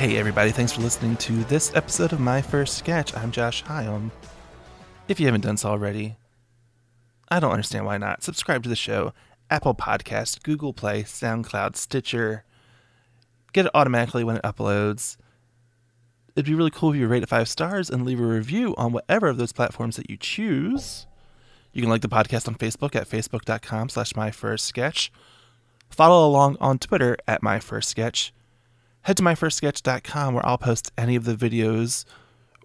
Hey, everybody, thanks for listening to this episode of My First Sketch. I'm Josh Hyam. If you haven't done so already, I don't understand why not. Subscribe to the show, Apple Podcast, Google Play, SoundCloud, Stitcher. Get it automatically when it uploads. It'd be really cool if you rate it five stars and leave a review on whatever of those platforms that you choose. You can like the podcast on Facebook at facebook.com slash my first sketch. Follow along on Twitter at my first sketch head to myfirstsketch.com where I'll post any of the videos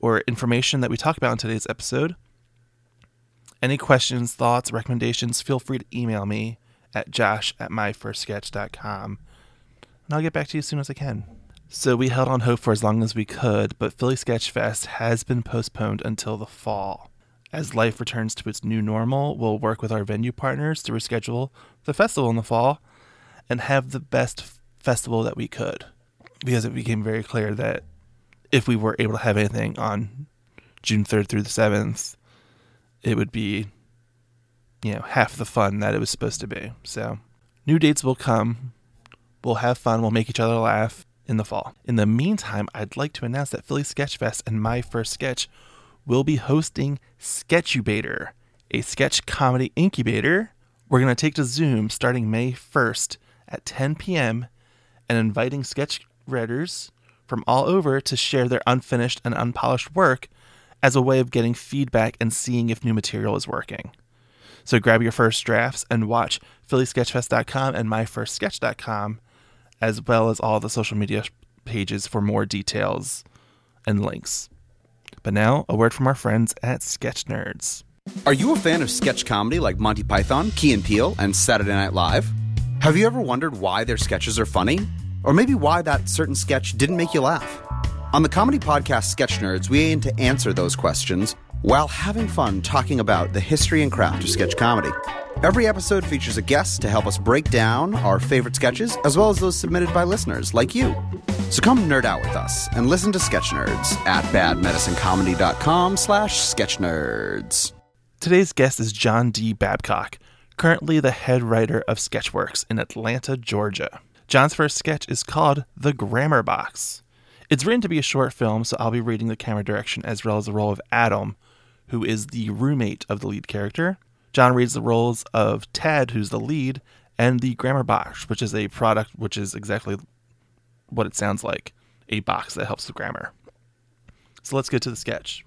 or information that we talk about in today's episode. Any questions, thoughts, recommendations, feel free to email me at josh at myfirstsketch.com. And I'll get back to you as soon as I can. So we held on hope for as long as we could, but Philly Sketch Fest has been postponed until the fall. As life returns to its new normal, we'll work with our venue partners to reschedule the festival in the fall and have the best festival that we could because it became very clear that if we were able to have anything on June 3rd through the 7th, it would be, you know, half the fun that it was supposed to be. So, new dates will come. We'll have fun. We'll make each other laugh in the fall. In the meantime, I'd like to announce that Philly Sketchfest and My First Sketch will be hosting Sketchubator, a sketch comedy incubator. We're going to take to Zoom starting May 1st at 10 p.m. and inviting sketch writers from all over to share their unfinished and unpolished work as a way of getting feedback and seeing if new material is working. So grab your first drafts and watch phillysketchfest.com and myfirstsketch.com, as well as all the social media pages for more details and links. But now, a word from our friends at Sketch Nerds. Are you a fan of sketch comedy like Monty Python, Key and Peele, and Saturday Night Live? Have you ever wondered why their sketches are funny? Or maybe why that certain sketch didn't make you laugh. On the comedy podcast Sketch Nerds, we aim to answer those questions while having fun talking about the history and craft of sketch comedy. Every episode features a guest to help us break down our favorite sketches, as well as those submitted by listeners like you. So come nerd out with us and listen to Sketch Nerds at badmedicinecomedy.com slash sketchnerds. Today's guest is John D. Babcock, currently the head writer of Sketchworks in Atlanta, Georgia. John's first sketch is called The Grammar Box. It's written to be a short film, so I'll be reading the camera direction as well as the role of Adam, who is the roommate of the lead character. John reads the roles of Tad, who's the lead, and the Grammar Box, which is a product which is exactly what it sounds like a box that helps with grammar. So let's get to the sketch.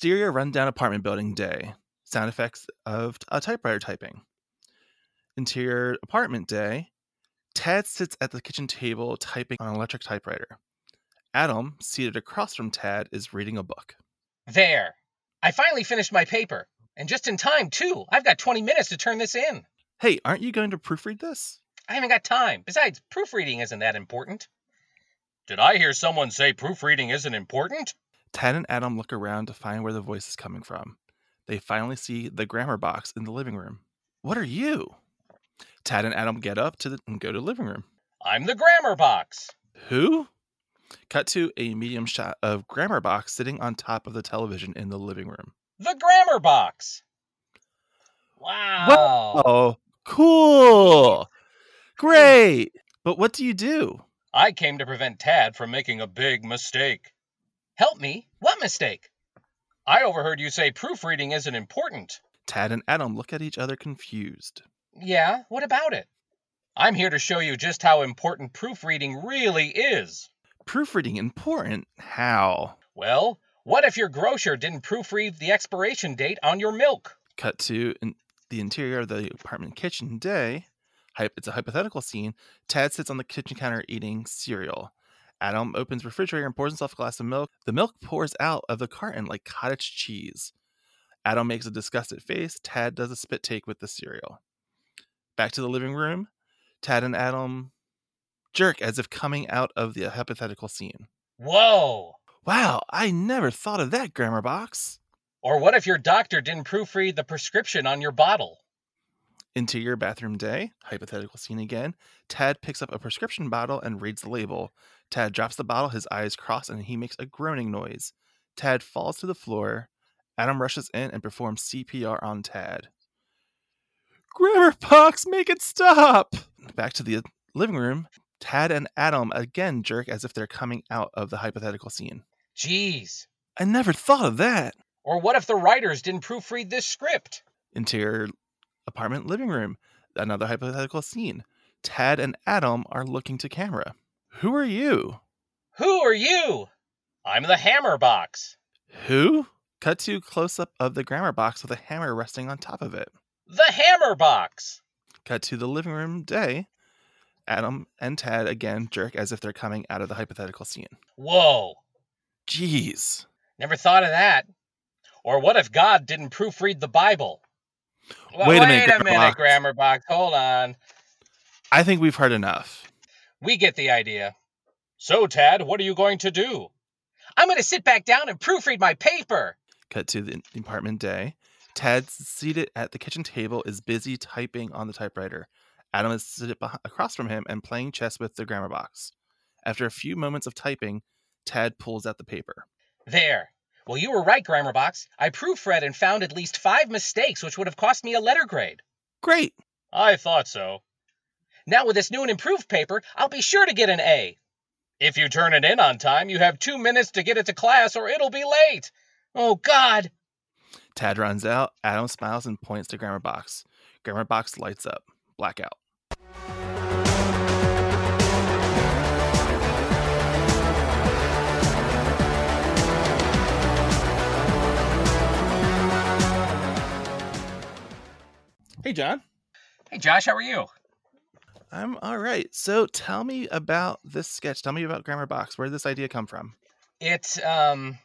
Exterior rundown apartment building day. Sound effects of a typewriter typing. Interior apartment day. Tad sits at the kitchen table typing on an electric typewriter. Adam, seated across from Tad, is reading a book. There. I finally finished my paper. And just in time, too. I've got 20 minutes to turn this in. Hey, aren't you going to proofread this? I haven't got time. Besides, proofreading isn't that important. Did I hear someone say proofreading isn't important? Tad and Adam look around to find where the voice is coming from. They finally see the grammar box in the living room. What are you? Tad and Adam get up to the, and go to the living room. I'm the grammar box. Who? Cut to a medium shot of grammar box sitting on top of the television in the living room. The grammar box. Wow. Oh, cool. Great. But what do you do? I came to prevent Tad from making a big mistake. Help me? What mistake? I overheard you say proofreading isn't important. Tad and Adam look at each other confused. Yeah, what about it? I'm here to show you just how important proofreading really is. Proofreading important? How? Well, what if your grocer didn't proofread the expiration date on your milk? Cut to in the interior of the apartment kitchen day. It's a hypothetical scene. Tad sits on the kitchen counter eating cereal. Adam opens refrigerator and pours himself a glass of milk. The milk pours out of the carton like cottage cheese. Adam makes a disgusted face. Tad does a spit take with the cereal. Back to the living room. Tad and Adam jerk as if coming out of the hypothetical scene. Whoa! Wow, I never thought of that grammar box. Or what if your doctor didn't proofread the prescription on your bottle? Into your bathroom day, hypothetical scene again. Tad picks up a prescription bottle and reads the label. Tad drops the bottle, his eyes cross, and he makes a groaning noise. Tad falls to the floor. Adam rushes in and performs CPR on Tad. Grammar box, make it stop! Back to the living room. Tad and Adam again jerk as if they're coming out of the hypothetical scene. Jeez. I never thought of that. Or what if the writers didn't proofread this script? Interior apartment living room. Another hypothetical scene. Tad and Adam are looking to camera. Who are you? Who are you? I'm the hammer box. Who? Cut to close up of the grammar box with a hammer resting on top of it. The hammer box. Cut to the living room day. Adam and Tad again jerk as if they're coming out of the hypothetical scene. Whoa. Jeez. Never thought of that. Or what if God didn't proofread the Bible? Well, Wait a minute, a Grammar minute, Box. grammar box. Hold on. I think we've heard enough. We get the idea. So, Tad, what are you going to do? I'm going to sit back down and proofread my paper. Cut to the apartment day. Tad, seated at the kitchen table, is busy typing on the typewriter. Adam is seated across from him and playing chess with the grammar box. After a few moments of typing, Tad pulls out the paper. There. Well, you were right, grammar box. I proofread and found at least five mistakes, which would have cost me a letter grade. Great! I thought so. Now, with this new and improved paper, I'll be sure to get an A. If you turn it in on time, you have two minutes to get it to class or it'll be late. Oh, God. Tad runs out. Adam smiles and points to grammar box. Grammar box lights up. Blackout. Hey, John. Hey, Josh, how are you? I'm all right. So tell me about this sketch. Tell me about Grammar Box. Where did this idea come from? It um,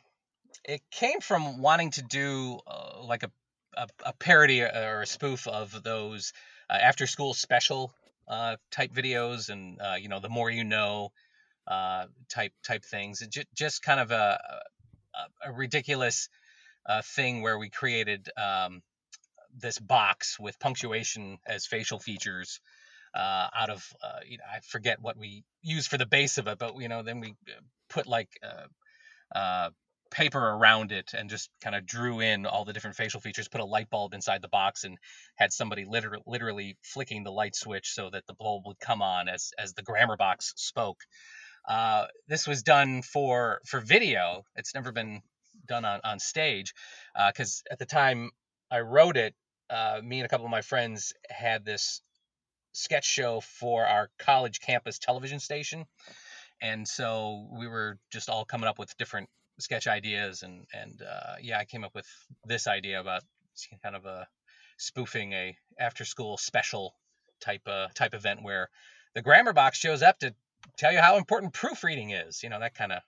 it came from wanting to do uh, like a, a a parody or a spoof of those uh, after school special uh, type videos, and uh, you know, the more you know, uh, type type things. It ju- just kind of a a, a ridiculous uh, thing where we created um, this box with punctuation as facial features uh, out of uh, you know, I forget what we use for the base of it, but you know then we uh, put like uh, uh, paper around it and just kind of drew in all the different facial features, put a light bulb inside the box, and had somebody liter- literally flicking the light switch so that the bulb would come on as as the grammar box spoke. Uh, this was done for for video. It's never been done on on stage because at the time I wrote it, uh, me and a couple of my friends had this sketch show for our college campus television station. And so we were just all coming up with different sketch ideas and and uh, yeah i came up with this idea about kind of a spoofing a after school special type uh, type event where the grammar box shows up to tell you how important proofreading is you know that kind of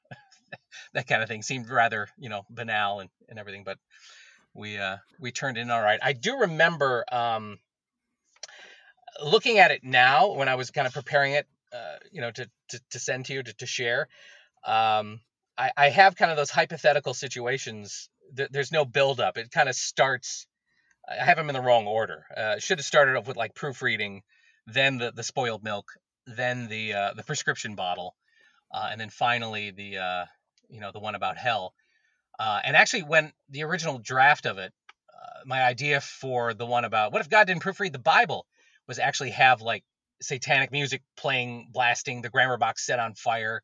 that kind of thing seemed rather you know banal and, and everything but we uh we turned in all right i do remember um looking at it now when I was kind of preparing it, uh, you know, to, to, to send to you to, to share, um, I, I have kind of those hypothetical situations. Th- there's no buildup. It kind of starts. I have them in the wrong order. Uh, should have started off with like proofreading, then the, the spoiled milk, then the uh, the prescription bottle, uh, and then finally the uh, you know the one about hell. Uh, and actually, when the original draft of it, uh, my idea for the one about what if God didn't proofread the Bible was actually have like satanic music playing, blasting, the grammar box set on fire,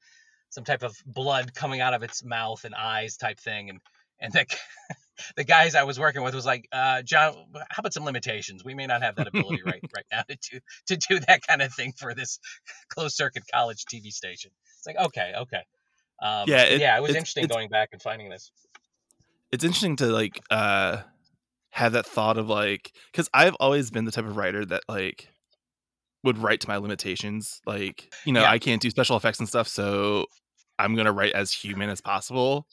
some type of blood coming out of its mouth and eyes type thing, and and the the guys I was working with was like, uh, John, how about some limitations? We may not have that ability right right now to do to do that kind of thing for this closed circuit college TV station. It's like okay, okay. Um, Yeah, it- yeah, it was it's- interesting it's- going back and finding this. It's interesting to like uh have that thought of like because I've always been the type of writer that like would write to my limitations. Like, you know, Yeah. I can't do special effects and stuff, so I'm gonna write as human as possible.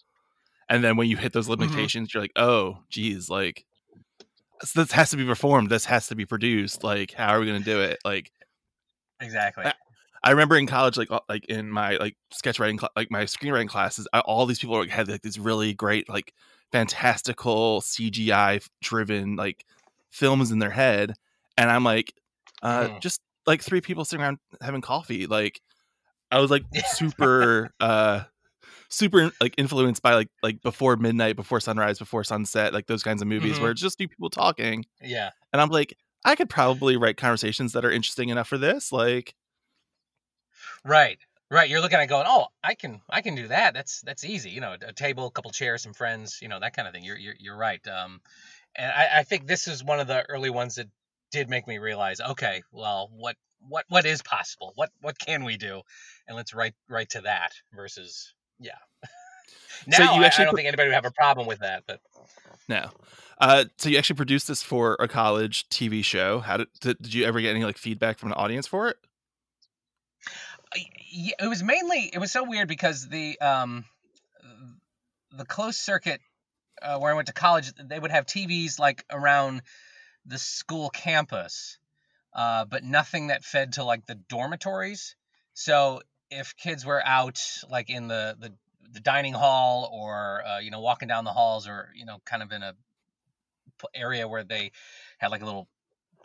And then when you hit those Mm-hmm. limitations, you're like, oh, geez, like this, this has to be performed. This has to be produced. Like, how are we gonna do it? Like, Exactly. I- I remember in college, like like in my like sketch writing, cl- like my screenwriting classes, I, all these people like, had like these really great, like fantastical CGI driven like films in their head, and I'm like, uh, Mm. just like three people sitting around having coffee. Like, I was like super, uh super like influenced by like like before midnight, before sunrise, before sunset, like those kinds of movies Mhm. where it's just two people talking. Yeah. And I'm like, I could probably write conversations that are interesting enough for this. Like, Right. Right. You're looking at it going, oh, I can, I can do that. That's that's easy. You know, a table, a couple chairs, some friends. You know, that kind of thing. You're you're, you're right. Um, and I, I think this is one of the early ones that did make me realize, okay, well, what what what is possible? What what can we do? And let's write right to that versus yeah. now So you I- actually I don't think anybody would have a problem with that, but no. Uh, so you actually produced this for a college TV show. How did did, did you ever get any like feedback from an audience for it? It was mainly it was so weird because the um the closed circuit uh, where I went to college they would have TVs like around the school campus uh, but nothing that fed to like the dormitories. So if kids were out like in the the, the dining hall or uh, you know walking down the halls or you know kind of in a area where they had like a little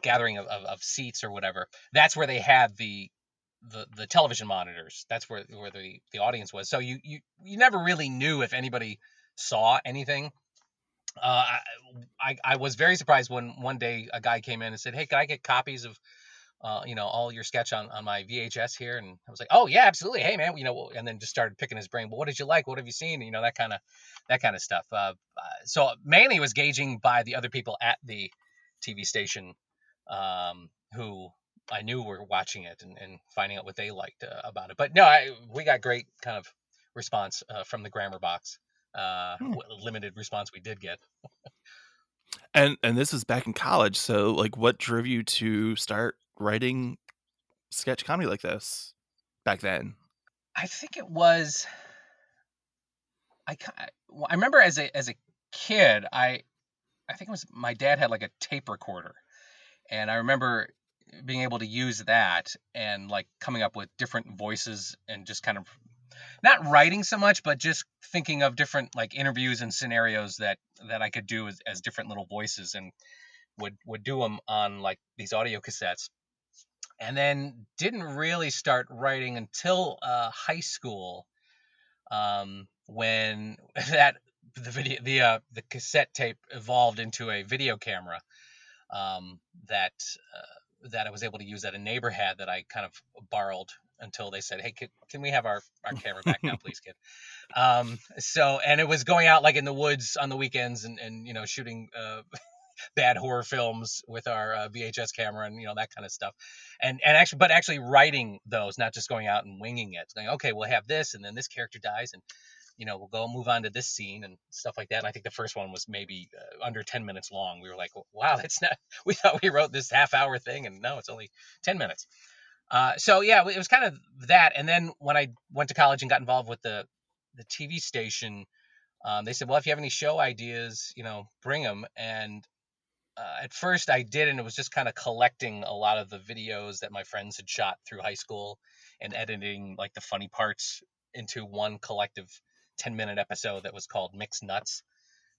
gathering of, of, of seats or whatever that's where they had the the the television monitors. That's where where the the audience was. So you you you never really knew if anybody saw anything. Uh, I, I was very surprised when one day a guy came in and said, "Hey, can I get copies of, uh, you know, all your sketch on on my VHS here?" And I was like, "Oh yeah, absolutely. Hey man, you know," and then just started picking his brain. Well, what did you like? What have you seen? You know, that kind of that kind of stuff. Uh, uh, so mainly was gauging by the other people at the TV station um, who I knew we were watching it and, and finding out what they liked uh, about it. But no, I, we got great kind of response uh, from the grammar box. Uh, Hmm. limited response we did get. And and this was back in college. So like, what drove you to start writing sketch comedy like this back then? I think it was. I I remember as a as a kid, I I think it was my dad had like a tape recorder, and I remember being able to use that and like coming up with different voices and just kind of not writing so much, but just thinking of different like interviews and scenarios that that I could do as, as different little voices and would would do them on like these audio cassettes. And then didn't really start writing until uh, high school um, when that the video the uh, the cassette tape evolved into a video camera um, that uh, that I was able to use that a neighbor had that I kind of borrowed until they said, "Hey, can, can we have our, our camera back now, please, kid?" Um, so and it was going out like in the woods on the weekends and and you know shooting uh, bad horror films with our uh, VHS camera and you know that kind of stuff. And and actually, but actually writing those, not just going out and winging it. Going, okay, we'll have this, and then this character dies, and you know we'll go move on to this scene and stuff like that. And I think the first one was maybe uh, under 10 minutes long. We were like, wow, that's not. We thought we wrote this half hour thing, and no, it's only 10 minutes. Uh, so yeah, it was kind of that. And then when I went to college and got involved with the the TV station, um, they said, well, if you have any show ideas, you know, bring them. And uh, at first I did, and it was just kind of collecting a lot of the videos that my friends had shot through high school and editing like the funny parts into one collective 10 minute episode that was called Mixed Nuts.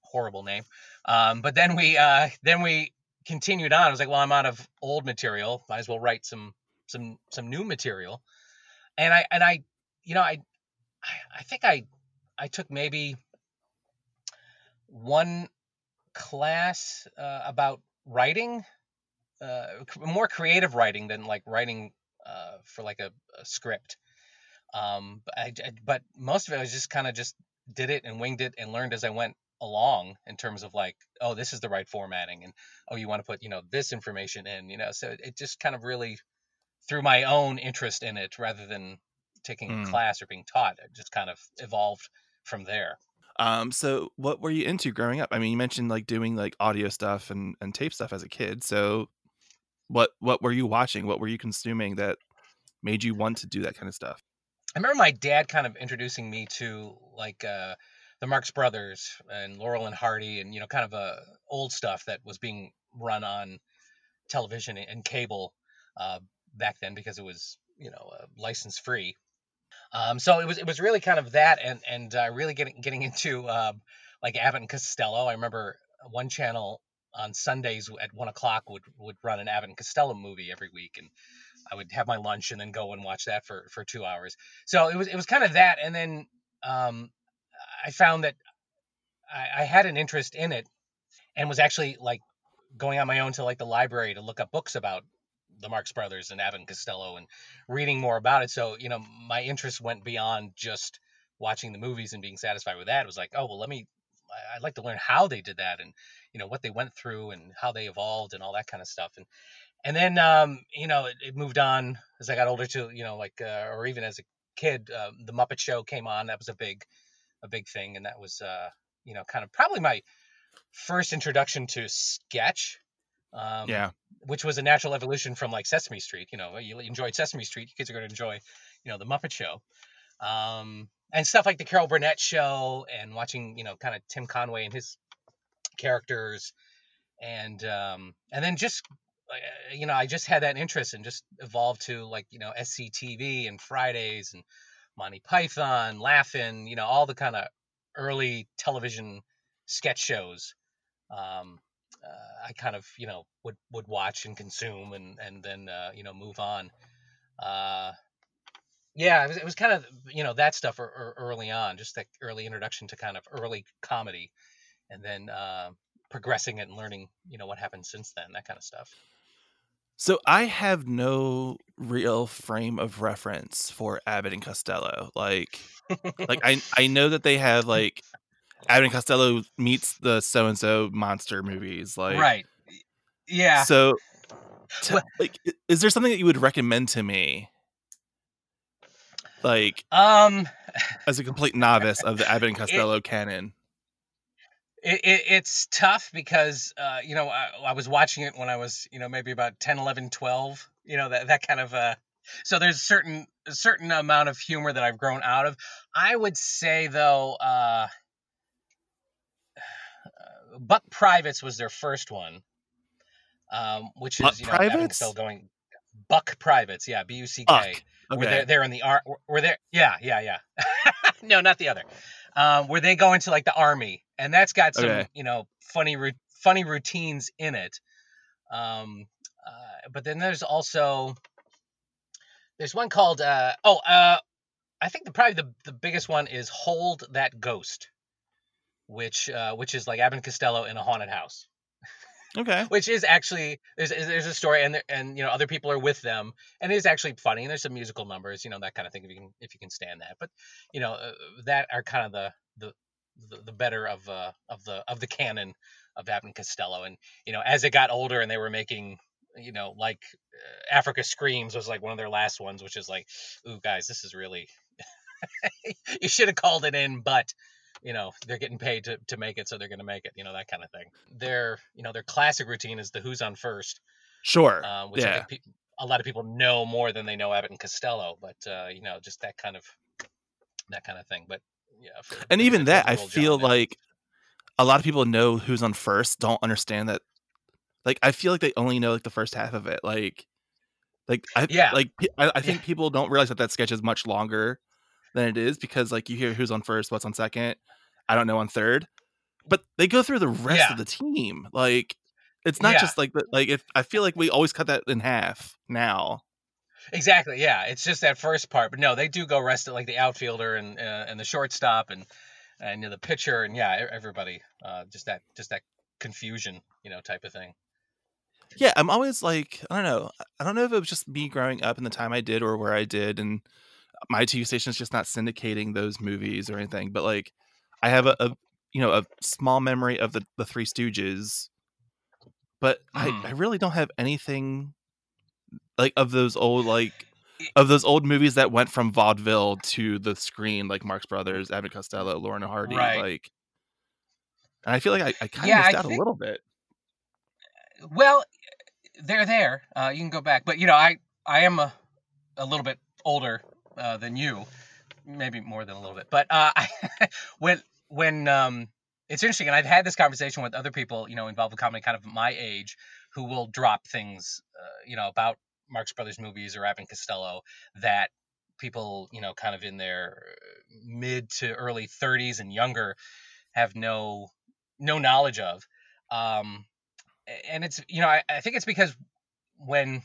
Horrible name. Um, but then we uh, then we continued on. I was like, well, I'm out of old material. Might as well write some some some new material. And I and I you know I I- think I I took maybe one class uh, about writing, uh, more creative writing than like writing uh, for like a, a script. Um, but, I, I- but most of it I was just kind of just did it and winged it and learned as I went along in terms of like, oh, this is the right formatting, and oh, you want to put you know this information in, you know. So it, it just kind of really through my own interest in it rather than taking Mm. a class or being taught. It just kind of evolved from there. Um, so what were you into growing up? I mean, you mentioned like doing like audio stuff and, and tape stuff as a kid. So what what were you watching? What were you consuming that made you want to do that kind of stuff? I remember my dad kind of introducing me to like uh, the Marx Brothers and Laurel and Hardy and you know kind of uh, old stuff that was being run on television and cable uh, back then because it was you know uh, license free. Um, so it was it was really kind of that and and uh, really getting getting into um, like Abbott and Costello. I remember one channel on Sundays at one o'clock would would run an Abbott and Costello movie every week and I would have my lunch and then go and watch that for for two hours. So it was it was kind of that, and then um, I found that I, I had an interest in it and was actually like going on my own to like the library to look up books about the Marx Brothers and Abbott Costello and reading more about it. So, you know, my interest went beyond just watching the movies and being satisfied with that. It was like, oh, well, let me, I'd like to learn how they did that and, you know, what they went through and how they evolved and all that kind of stuff. And, and then, um, you know, it, it moved on as I got older to, you know, like, uh, or even as a kid, uh, the Muppet Show came on. That was a big, a big thing. And that was, uh, you know, kind of probably my first introduction to sketch. Um, Yeah. which was a natural evolution from like Sesame Street. You know, you enjoyed Sesame Street, kids are going to enjoy, you know, the Muppet Show, um, and stuff like the Carol Burnett Show, and watching, you know, kind of Tim Conway and his characters, and um, and then just, you know, I just had that interest and just evolved to like, you know, SCTV and Fridays and Monty Python, Laughing, you know, all the kind of early television sketch shows. Um, uh, I kind of you know would would watch and consume and and then uh, you know move on. Uh, yeah, it was, it was kind of you know that stuff er, er, early on, just that early introduction to kind of early comedy, and then uh, progressing it and learning you know what happened since then, that kind of stuff. So I have no real frame of reference for Abbott and Costello. Like, like I I know that they have like Abbott and Costello meets the so and so monster movies. Like, right. Yeah. So, t- Well- like, is there something that you would recommend to me? Like, Um. as a complete novice of the Abbott and Costello canon. It, it, it's tough because uh, you know I, I was watching it when i was you know maybe about 10 11 12 you know that, that kind of uh so there's certain a certain amount of humor that i've grown out of i would say though uh buck privates was their first one um which Buck is you know Privates? Costello going buck privates yeah b-u-c-k Buck. where Okay. they're, they're in the ar where they're yeah yeah yeah no not the other um where they go into like the army and that's got some Okay. you know funny funny routines in it um uh, but then there's also there's one called uh oh uh i think the probably the, the biggest one is hold that ghost which uh which is like Abbott and Costello in a haunted house Okay. which is actually there's there's a story and there- and you know other people are with them and it is actually funny and there's some musical numbers you know that kind of thing if you can if you can stand that but you know uh, that are kind of the the the, the better of uh of the of the canon of Abbott and Costello and you know as it got older and they were making you know like uh, Africa Screams was like one of their last ones which is like ooh guys this is really you should have called it in but you know they're getting paid to, to make it so they're going to make it you know that kind of thing their you know their classic routine is the who's on first Sure. um, which I yeah. think pe- a lot of people know more than they know Abbott and Costello but uh, you know just that kind of that kind of thing but yeah for- and even that, I feel like a lot of people know who's on first, don't understand that. Like, I feel like they only know like the first half of it. Like, like I Yeah. like I, I think people don't realize that that sketch is much longer than it is because like you hear who's on first, what's on second, I don't know on third, but they go through the rest Yeah. of the team. Like, it's not Yeah. just like like if I feel like we always cut that in half now. Exactly. Yeah, it's just that first part, but no, they do go rest it like the outfielder and uh, and the shortstop and and you know, the pitcher and yeah, everybody. Uh, just that just that confusion, you know, type of thing. Yeah, I'm always like, I don't know. I don't know if it was just me growing up in the time I did or where I did, and my TV station's just not syndicating those movies or anything. But like, I have a, a you know a small memory of the the Three Stooges, but Mhm. I I really don't have anything like of those old like of those old movies that went from vaudeville to the screen, like Marx Brothers, Abbott Costello, Laurel and Hardy, Right. like. And I feel like I, I kind of Yeah, missed I out think- a little bit. Well, they're there. Uh, you can go back, but you know, I I am a a little bit older uh, than you, maybe more than a little bit. But uh, I, when when um, it's interesting, and I've had this conversation with other people, you know, involved with comedy, kind of my age, who will drop things, uh, you know, about Marx Brothers movies or Abbott Costello that people, you know, kind of in their mid to early 30s and younger have no no knowledge of. Um, and it's you know I, I think it's because when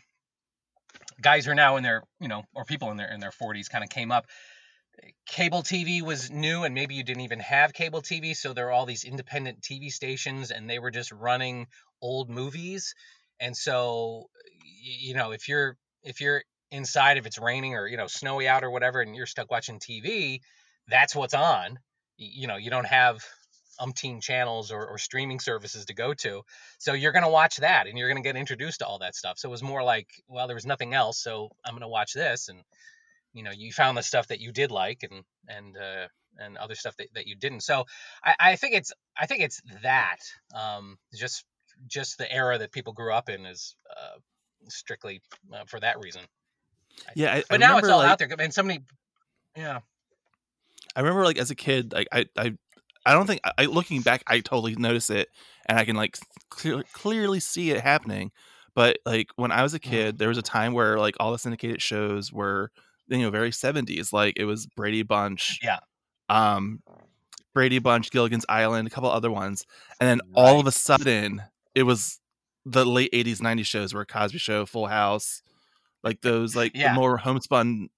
guys are now in their you know or people in their in their 40s kind of came up cable TV was new and maybe you didn't even have cable TV so there are all these independent TV stations and they were just running old movies and so you know if you're if you're inside if it's raining or you know snowy out or whatever and you're stuck watching TV that's what's on. You know you don't have umpteen channels or, or streaming services to go to. So you're to watch that and you're to get introduced to all that stuff. So it was more like well there was nothing else so i'm to watch this. And you know you found the stuff that you did like and and uh, and other stuff that, that you didn't. So I, I think it's i think it's that um, just just the era that people grew up in is uh, strictly uh, for that reason yeah I, but I now it's all like, out there and somebody yeah I remember like as a kid, like I I I don't think I looking back I totally notice it and I can like clear, clearly see it happening. But like when I was a Mm. kid, there was a time where like all the syndicated shows were you know very 70s like it was Brady Bunch. Yeah. Um Brady Bunch, Gilligan's Island, a couple other ones. And then all of a sudden it was the late 80s 90s shows where Cosby Show, Full House, like those like Yeah. the more homespun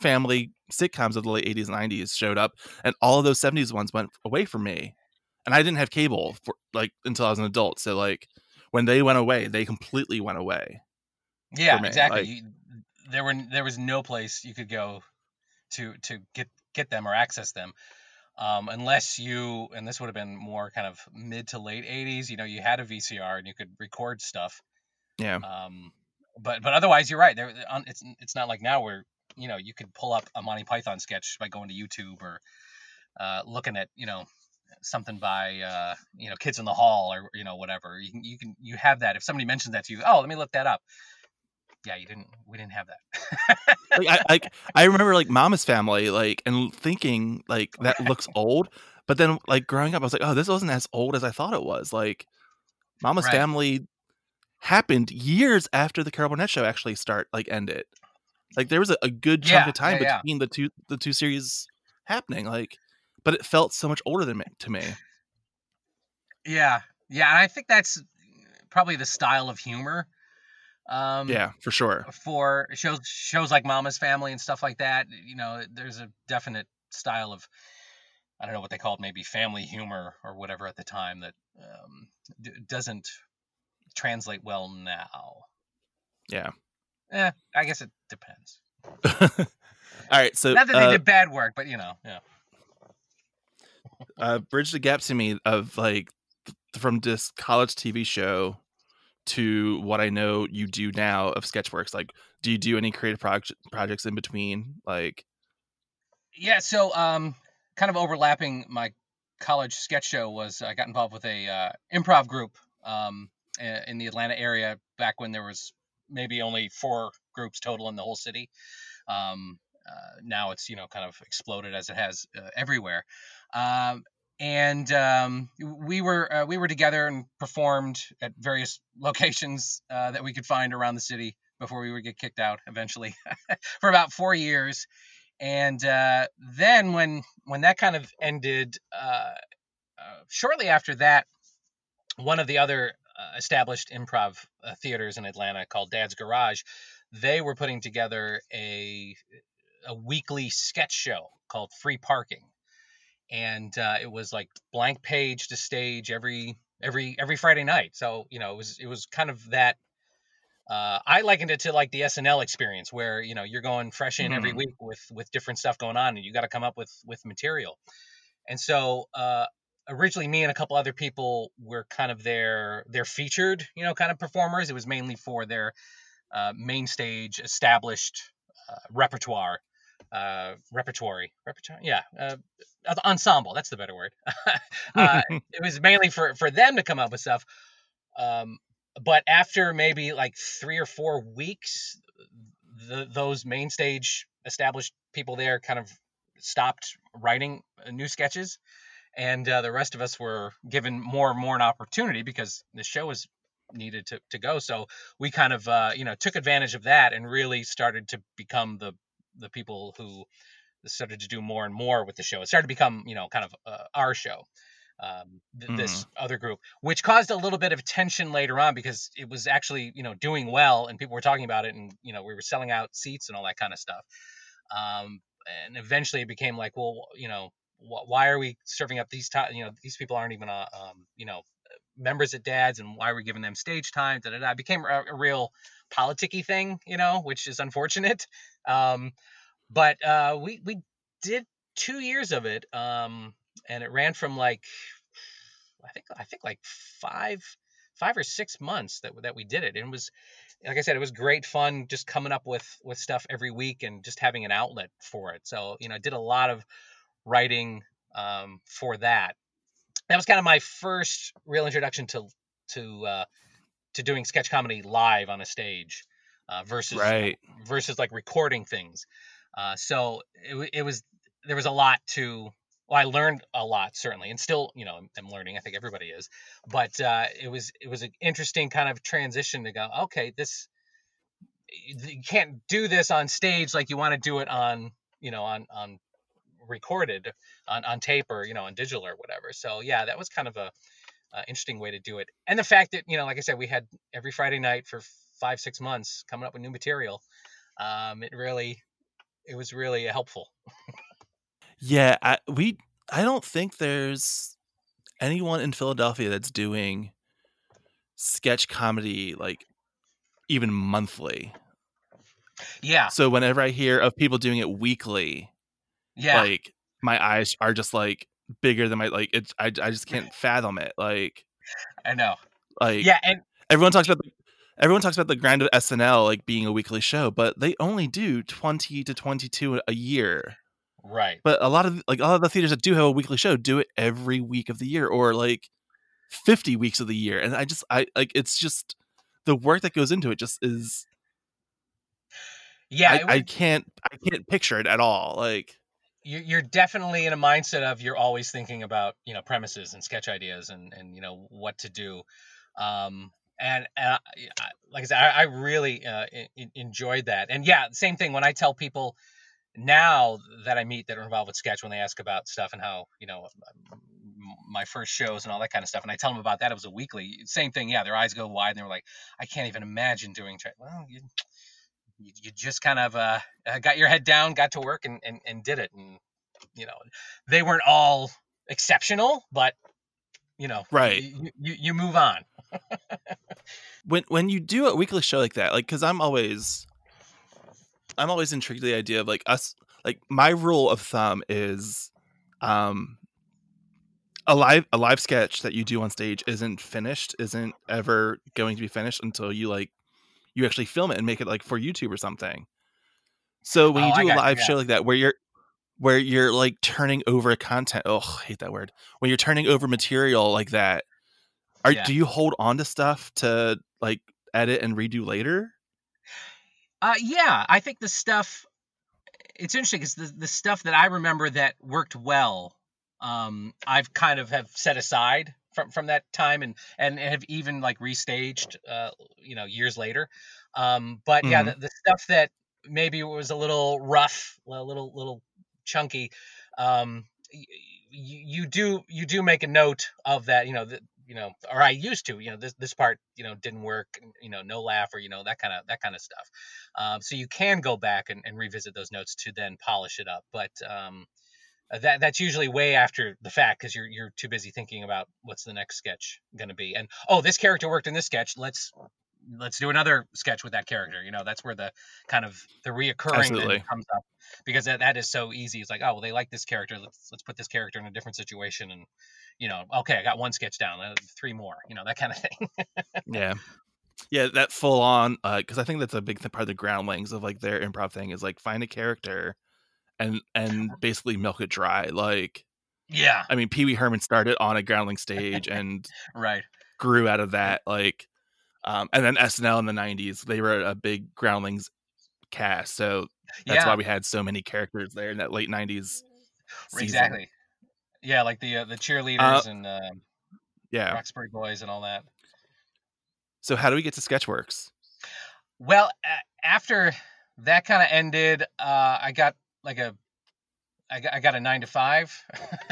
family sitcoms of the late 80s and 90s showed up and all of those 70s ones went away from me and i didn't have cable for like until i was an adult so like when they went away they completely went away Yeah, exactly. like- you, there were there was no place you could go to to get get them or access them, um, unless you and this would have been more kind of mid to late '80s. You know, you had a VCR and you could record stuff. yeah Um, but but otherwise, you're right. There, it's it's not like now where you know you could pull up a Monty Python sketch by going to YouTube or uh, looking at you know something by uh, you know Kids in the Hall or you know whatever. You can you can you have that if somebody mentions that to you. Oh, let me look that up. Yeah, you didn't. We didn't have that. like I, like I remember like Mama's Family, like and thinking like that looks old, but then like growing up, I was like, oh, this wasn't as old as I thought it was. Like Mama's Right. Family happened years after the Carol Burnett show actually start like ended. Like there was a, a good chunk Yeah, of time yeah, yeah. between the two the two series happening. Like, but it felt so much older than me to me. Yeah, yeah, and I think that's probably the style of humor. Um, yeah, for sure. For shows shows like Mama's Family and stuff like that, you know, there's a definite style of I don't know what they called maybe family humor or whatever at the time that um, d- doesn't translate well now. Yeah. Eh, I guess it depends. All right, so Not that they uh, did bad work, but you know, yeah. uh, bridge the gap to me of like th- from this college TV show to what I know you do now of Sketchworks. Like, do you do any creative proj- projects in between? Like, Yeah, so um, kind of overlapping my college sketch show was I got involved with a uh, improv group um, in the Atlanta area back when there was maybe only four groups total in the whole city. Um, uh, now it's you know kind of exploded as it has uh, everywhere. Um, and um, we were uh, we were together and performed at various locations uh, that we could find around the city before we would get kicked out eventually for about four years. And uh, then when when that kind of ended uh, uh, shortly after that one of the other uh, established improv theaters in atlanta called dad's garage they were putting together a a weekly sketch show called free parking and uh, it was like blank page to stage every every every friday night so you know it was it was kind of that uh, I likened it to like the SNL experience, where you know you're going fresh in every Mhm. week with with different stuff going on, and you got to come up with with material. And so uh, originally, me and a couple other people were kind of their their featured, you know, kind of performers. It was mainly for their uh, main stage established uh, repertoire, uh, repertory, repertoire, yeah, uh, ensemble. That's the better word. uh, it was mainly for for them to come up with stuff. Um, but after maybe like three or four weeks, the, those main stage established people there kind of stopped writing uh, new sketches, and uh, the rest of us were given more and more an opportunity because the show was needed to, to go. So we kind of uh, you know took advantage of that and really started to become the the people who started to do more and more with the show. It started to become you know kind of uh, our show um, th- this other group, which caused a little bit of tension later on because it was actually you know doing well and people were talking about it and you know we were selling out seats and all that kind of stuff. Um, and eventually it became like, well, you know, wh- why are we serving up these ti- you know these people aren't even uh, um, you know members at dads and why we're giving them stage time da, da, da. it became a, a real politicky thing you know which is unfortunate um, but uh, we we did two years of it um, and it ran from like i think i think like five five or six months that that we did it and it was like I said, it was great fun just coming up with with stuff every week and just having an outlet for it. So you know, I did a lot of writing um, for that. That was kind of my first real introduction to to uh, to doing sketch comedy live on a stage uh, versus Right. versus like recording things. Uh, so it, it was there was a lot to. Well, I learned a lot certainly, and still, you know, I'm, I'm learning. I think everybody is, but uh, it was it was an interesting kind of transition to go. Okay, this you can't do this on stage like you want to do it on you know on on recorded on, on tape or you know on digital or whatever so yeah that was kind of a, uh interesting way to do it and the fact that you know like i said we had every friday night for five six months coming up with new material um it really it was really helpful Yeah, I, we. I don't think there's anyone in Philadelphia that's doing sketch comedy like even monthly. yeah So whenever I hear of people doing it weekly, yeah like my eyes are just like bigger than my like it's I, I just can't fathom it. Like i know like yeah and everyone talks about the, everyone talks about the grind of SNL like being a weekly show, but they only do 20 to 22 a year. right But a lot of like a lot of the theaters that do have a weekly show do it every week of the year or like 50 weeks of the year. And I just I like it's just the work that goes into it just is yeah I, it I can't I can't picture it at all. Like you're, definitely in a mindset of you're always thinking about you know premises and sketch ideas and and you know what to do. Um and, and I, like i said i, I really uh, en- enjoyed that. And yeah same thing when i tell people now that i meet that are involved with sketch when they ask about stuff and how you know my first shows and all that kind of stuff and i tell them about that it was a weekly same thing yeah their eyes go wide and they're like i can't even imagine doing tra-" well you, you, you just kind of uh, uh, got your head down, got to work, and, and, and did it. And you know, they weren't all exceptional, but you know, Right. You, you, you move on. when when you do a weekly show like that, like because I'm always I'm always intrigued with the idea of like us like my rule of thumb is um a live a live sketch that you do on stage isn't finished, isn't ever going to be finished until you like you actually film it and make it like for YouTube or something. So when Oh, you do a got you, live yeah. show like that where you're where you're like turning over content oh I hate that word when you're turning over material like that are Yeah. do you hold on to stuff to like edit and redo later Uh, yeah, I think the stuff. It's interesting because the the stuff that I remember that worked well, um, I've kind of have set aside from from that time and and have even like restaged, uh, you know, years later. Um, but yeah, Mhm. the, the stuff that maybe was a little rough, a little little chunky, um, y- you do you do make a note of that, you know, that you know, or I used to, you know, this this part, you know, didn't work, you know, no laugh, or you know, that kind of that kind of stuff. Um, so you can go back and, and revisit those notes to then polish it up. But um, that that's usually way after the fact because you're you're too busy thinking about what's the next sketch going to be. And oh, this character worked in this sketch. Let's let's do another sketch with that character. You know, that's where the kind of the reoccurring comes up because that, that is so easy. It's like, oh, well, they like this character. Let's let's put this character in a different situation and you know, okay, I got one sketch down, uh, three more. You know, that kind of thing. yeah yeah that full on because i think that's a big part of the groundlings of like their improv thing is like find a character and and basically milk it dry like yeah, i mean pee-wee herman started on a groundling stage and right. grew out of that like um and then snl in the 90s they were a big groundlings cast so that's yeah, why we had so many characters there in that late 90s season. exactly. Yeah, like the uh, the cheerleaders and um yeah Roxbury Boys and all that. so how do we get to sketchworks Well, after that kind of ended, uh, I got like a, I got, a nine to five,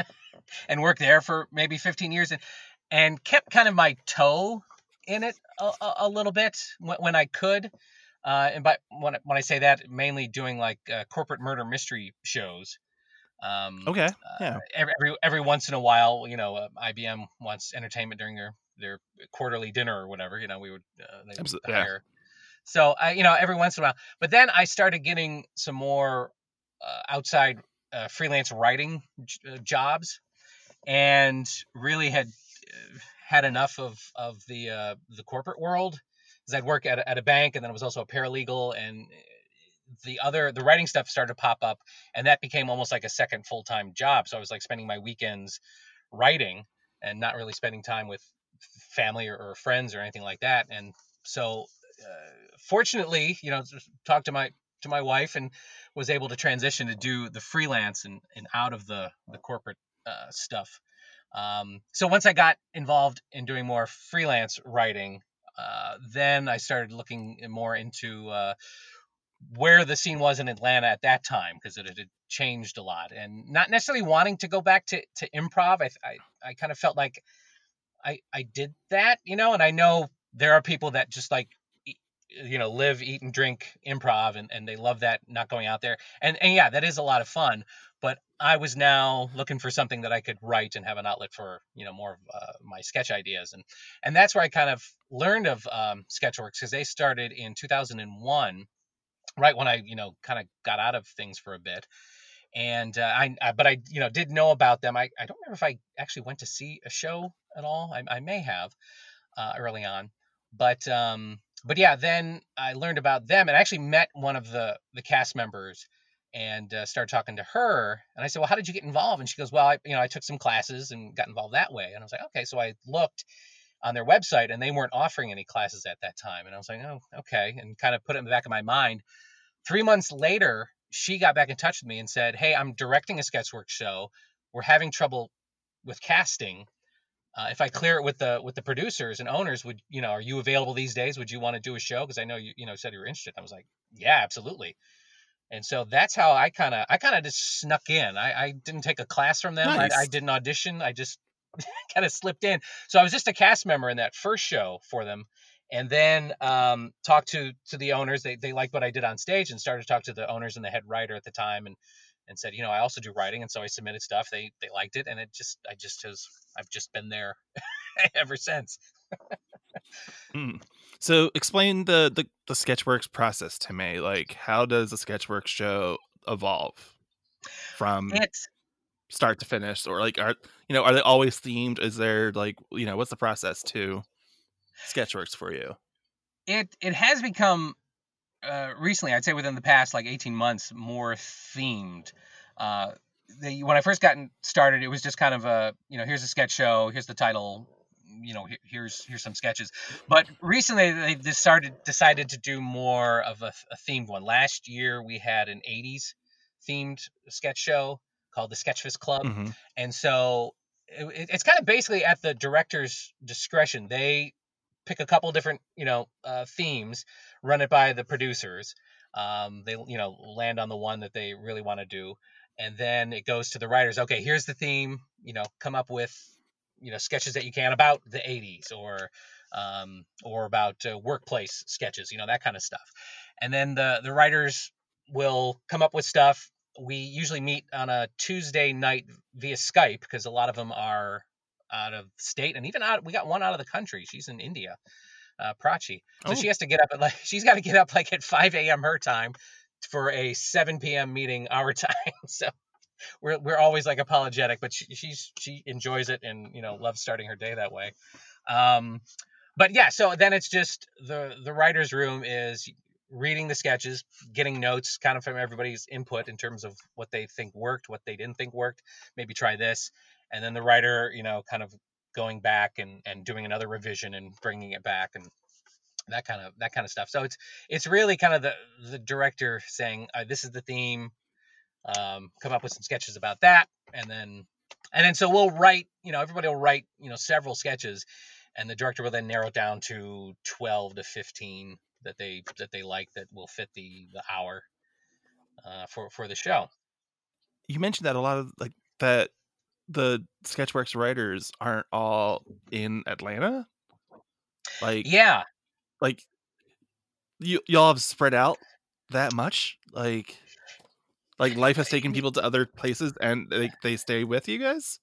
and worked there for maybe 15 years, and, and kept kind of my toe in it a, a, a little bit when, when I could. Uh, and by when I- when I say that, mainly doing like uh, corporate murder mystery shows. Um, Okay. Yeah. uh, every, every every once in a while, you know, uh, IBM wants entertainment during their their quarterly dinner or whatever. You know, we would uh, they would Absol- yeah. So I, you know, every once in a while. But then I started getting some more uh, outside uh, freelance writing j- uh, jobs, and really had uh, had enough of of the uh, the corporate world. Because I'd work at a, at a bank, and then I was also a paralegal, and the other the writing stuff started to pop up, and that became almost like a second full time job. So I was like spending my weekends writing and not really spending time with family or, or friends or anything like that. And so, uh, fortunately, you know, talked to my to my wife and was able to transition to do the freelance and, and out of the the corporate uh, stuff. Um, so once I got involved in doing more freelance writing, uh, then I started looking more into uh, where the scene was in Atlanta at that time because it had changed a lot, and not necessarily wanting to go back to, to improv. I, I I kind of felt like I I did that, you know, and I know there are people that just like you know live eat and drink improv and, and they love that not going out there. And and yeah that is a lot of fun but i was now looking for something that i could write and have an outlet for you know more of uh, my sketch ideas. And and that's where i kind of learned of um, sketchworks because they started in 2001 right when i you know kind of got out of things for a bit. And uh, I, I but i you know did know about them. I, I don't remember if i actually went to see a show at all. I, I may have uh, early on. But um but yeah then i learned about them and i actually met one of the the cast members and uh, started talking to her and i said well how did you get involved? And she goes well i you know i took some classes and got involved that way. And i was like okay. So i looked on their website and they weren't offering any classes at that time and i was like oh okay. And kind of put it in the back of my mind. Three months later she got back in touch with me and said hey i'm directing a sketchwork show. We're having trouble with casting uh, if I clear it with the with the producers and owners, would you know, are you available these days? Would you want to do a show? Because I know you you know said you were interested. I was like, yeah, absolutely. And so that's how I kind of I kind of just snuck in. I, I didn't take a class from them. Nice. I, I didn't audition. I just kind of slipped in. So I was just a cast member in that first show for them, and then um, talked to to the owners. They they liked what I did on stage and started to talk to the owners and the head writer at the time and and said, you know, I also do writing, and so I submitted stuff. They they liked it, and it just I just has I've just been there ever since. Mm. So explain the, the the Sketchworks process to me. Like, how does a Sketchworks show evolve from It's start to finish, or like, are you know, are they always themed? Is there like, you know, what's the process to Sketchworks for you? it it has become uh, recently, I'd say within the past like 18 months, more themed. Uh, the, when I first got started, it was just kind of a you know here's a sketch show, here's the title, you know he- here's here's some sketches. But recently they started decided to do more of a, a themed one. Last year we had an 80s themed sketch show called the Sketchfest Club Mhm. and so it, it's kind of basically at the director's discretion they pick a couple different you know uh, themes run it by the producers um, they you know land on the one that they really want to do and then it goes to the writers okay here's the theme you know come up with you know sketches that you can about the 80s or um, or about uh, workplace sketches you know that kind of stuff and then the the writers will come up with stuff we usually meet on a Tuesday night via Skype because a lot of them are out of state and even out. We got one out of the country. She's in India, uh, Prachi. So Oh. she has to get up at like she's got to get up like at 5 a.m. her time for a 7 p.m. meeting our time. So we're we're always like apologetic, but she, she's she enjoys it and you know loves starting her day that way. Um, but yeah, so then it's just the the writers' room is reading the sketches, getting notes kind of from everybody's input in terms of what they think worked, what they didn't think worked, maybe try this, and then the writer, you know, kind of going back and and doing another revision and bringing it back and that kind of that kind of stuff. So it's it's really kind of the the director saying uh, this is the theme, um, come up with some sketches about that, and then and then so we'll write, you know, everybody will write, you know, several sketches, and the director will then narrow it down to twelve to fifteen that they that they like that will fit the the hour uh, for for the show. You mentioned that a lot of like that the Sketchworks writers aren't all in Atlanta. Like, Yeah, like you y'all have spread out that much? Like, like life has taken people to other places and they they stay with you guys?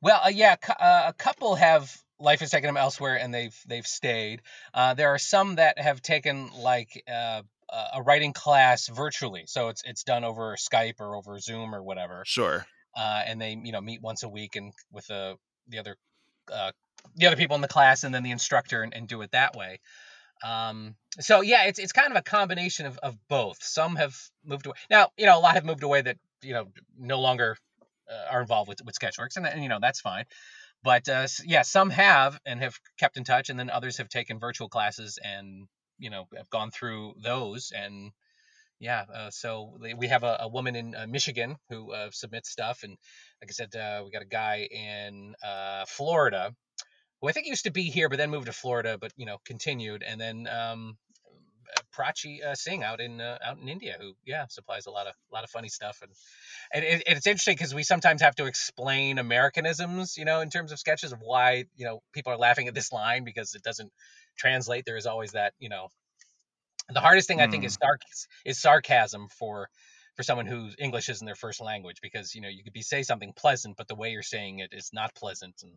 Well, uh, yeah, uh, a couple have life has taken them elsewhere and they've they've stayed. Uh, there are some that have taken like uh, a writing class virtually, so it's it's done over Skype or over Zoom or whatever. Sure. Uh, and they you know meet once a week and with the the other uh, the other people in the class and then the instructor and, and do it that way. Um, so yeah, it's it's kind of a combination of, of both. Some have moved away. Now, you know, a lot have moved away that you know no longer uh, are involved with with Sketchworks, and, and you know that's fine. But uh, yeah, some have and have kept in touch, and then others have taken virtual classes and you know have gone through those and yeah uh, so we have a, a woman in uh, michigan who uh, submits stuff and like i said uh, we got a guy in uh, florida who i think used to be here but then moved to florida but you know continued and then um, Prachi uh, Singh out in out in India, who yeah supplies a lot of a lot of funny stuff, and and it, it's interesting because we sometimes have to explain Americanisms, you know, in terms of sketches of why you know people are laughing at this line because it doesn't translate. There is always that you know, the hardest thing I think is Hmm. sarc is sarcasm for for someone whose English isn't their first language because you know you could be say something pleasant, but the way you're saying it is not pleasant, and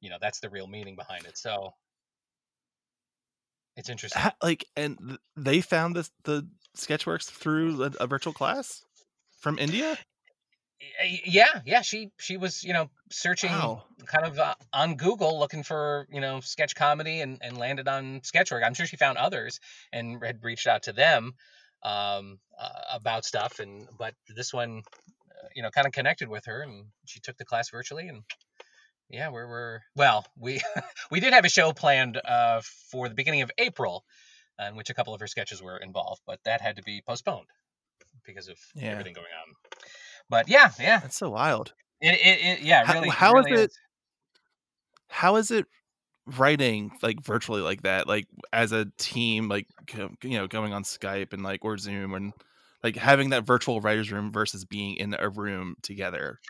you know that's the real meaning behind it. So it's interesting. Like, and they found this the Sketchworks through a, a virtual class from India. Yeah yeah she she was you know searching Wow. kind of uh, on google looking for you know sketch comedy and, and landed on sketchwork i'm sure she found others and had reached out to them um, uh, about stuff and but this one uh, you know kind of connected with her and she took the class virtually and yeah we're, we're well we we did have a show planned uh, for the beginning of april in which a couple of her sketches were involved but that had to be postponed because of Yeah. everything going on but yeah yeah That's so wild. it, it, it yeah, How- really. how is really it- How is it writing like virtually like that? Like as a team, like you know, going on Skype and like or Zoom and like having that virtual writers room versus being in a room together.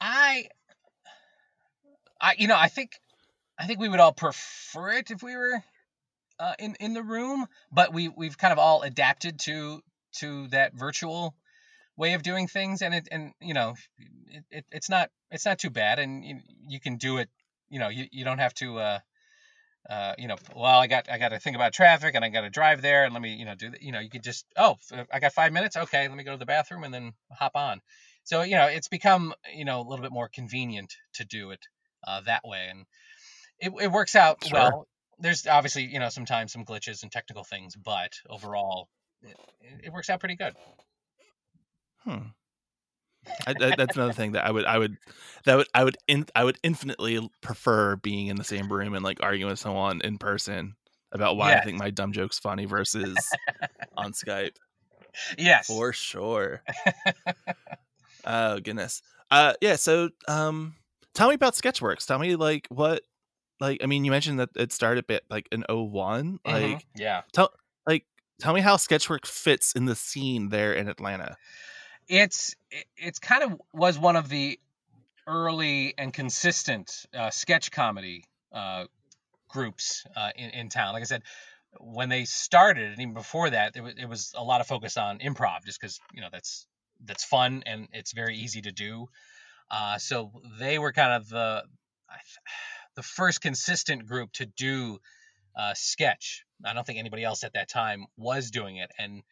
I, I, you know, I think, I think we would all prefer it if we were uh, in in the room, but we we've kind of all adapted to to that virtual way of doing things, and it and you know, it, it it's not it's not too bad, and you, you can do it. You know, you, you don't have to. Uh, uh, you know, well, I got I got to think about traffic, and I got to drive there, and let me, you know, do that. You know, you could just, oh, I got five minutes. Okay, let me go to the bathroom and then hop on. So you know, it's become you know a little bit more convenient to do it uh, that way, and it, it works out Sure. well. There's obviously you know sometimes some glitches and technical things, but overall, it, it works out pretty good. Hmm. I, that, that's another thing that I would, I would, that would, I would, in, I would infinitely prefer being in the same room and like arguing with someone in person about why I think my dumb joke's funny versus on Skype. Yes. For sure. oh goodness. Uh yeah, so um tell me about Sketchworks. Tell me like what like I mean you mentioned that it started bit like in 01. Mhm. Like yeah. Tell like tell me how sketchwork fits in the scene there in Atlanta. it's it- it's kind of was one of the early and consistent uh, sketch comedy uh, groups uh, in, in town. Like I said, when they started, and even before that, it was, it was a lot of focus on improv, just because you know that's that's fun and it's very easy to do. Uh, so they were kind of the the first consistent group to do uh, sketch. I don't think anybody else at that time was doing it, and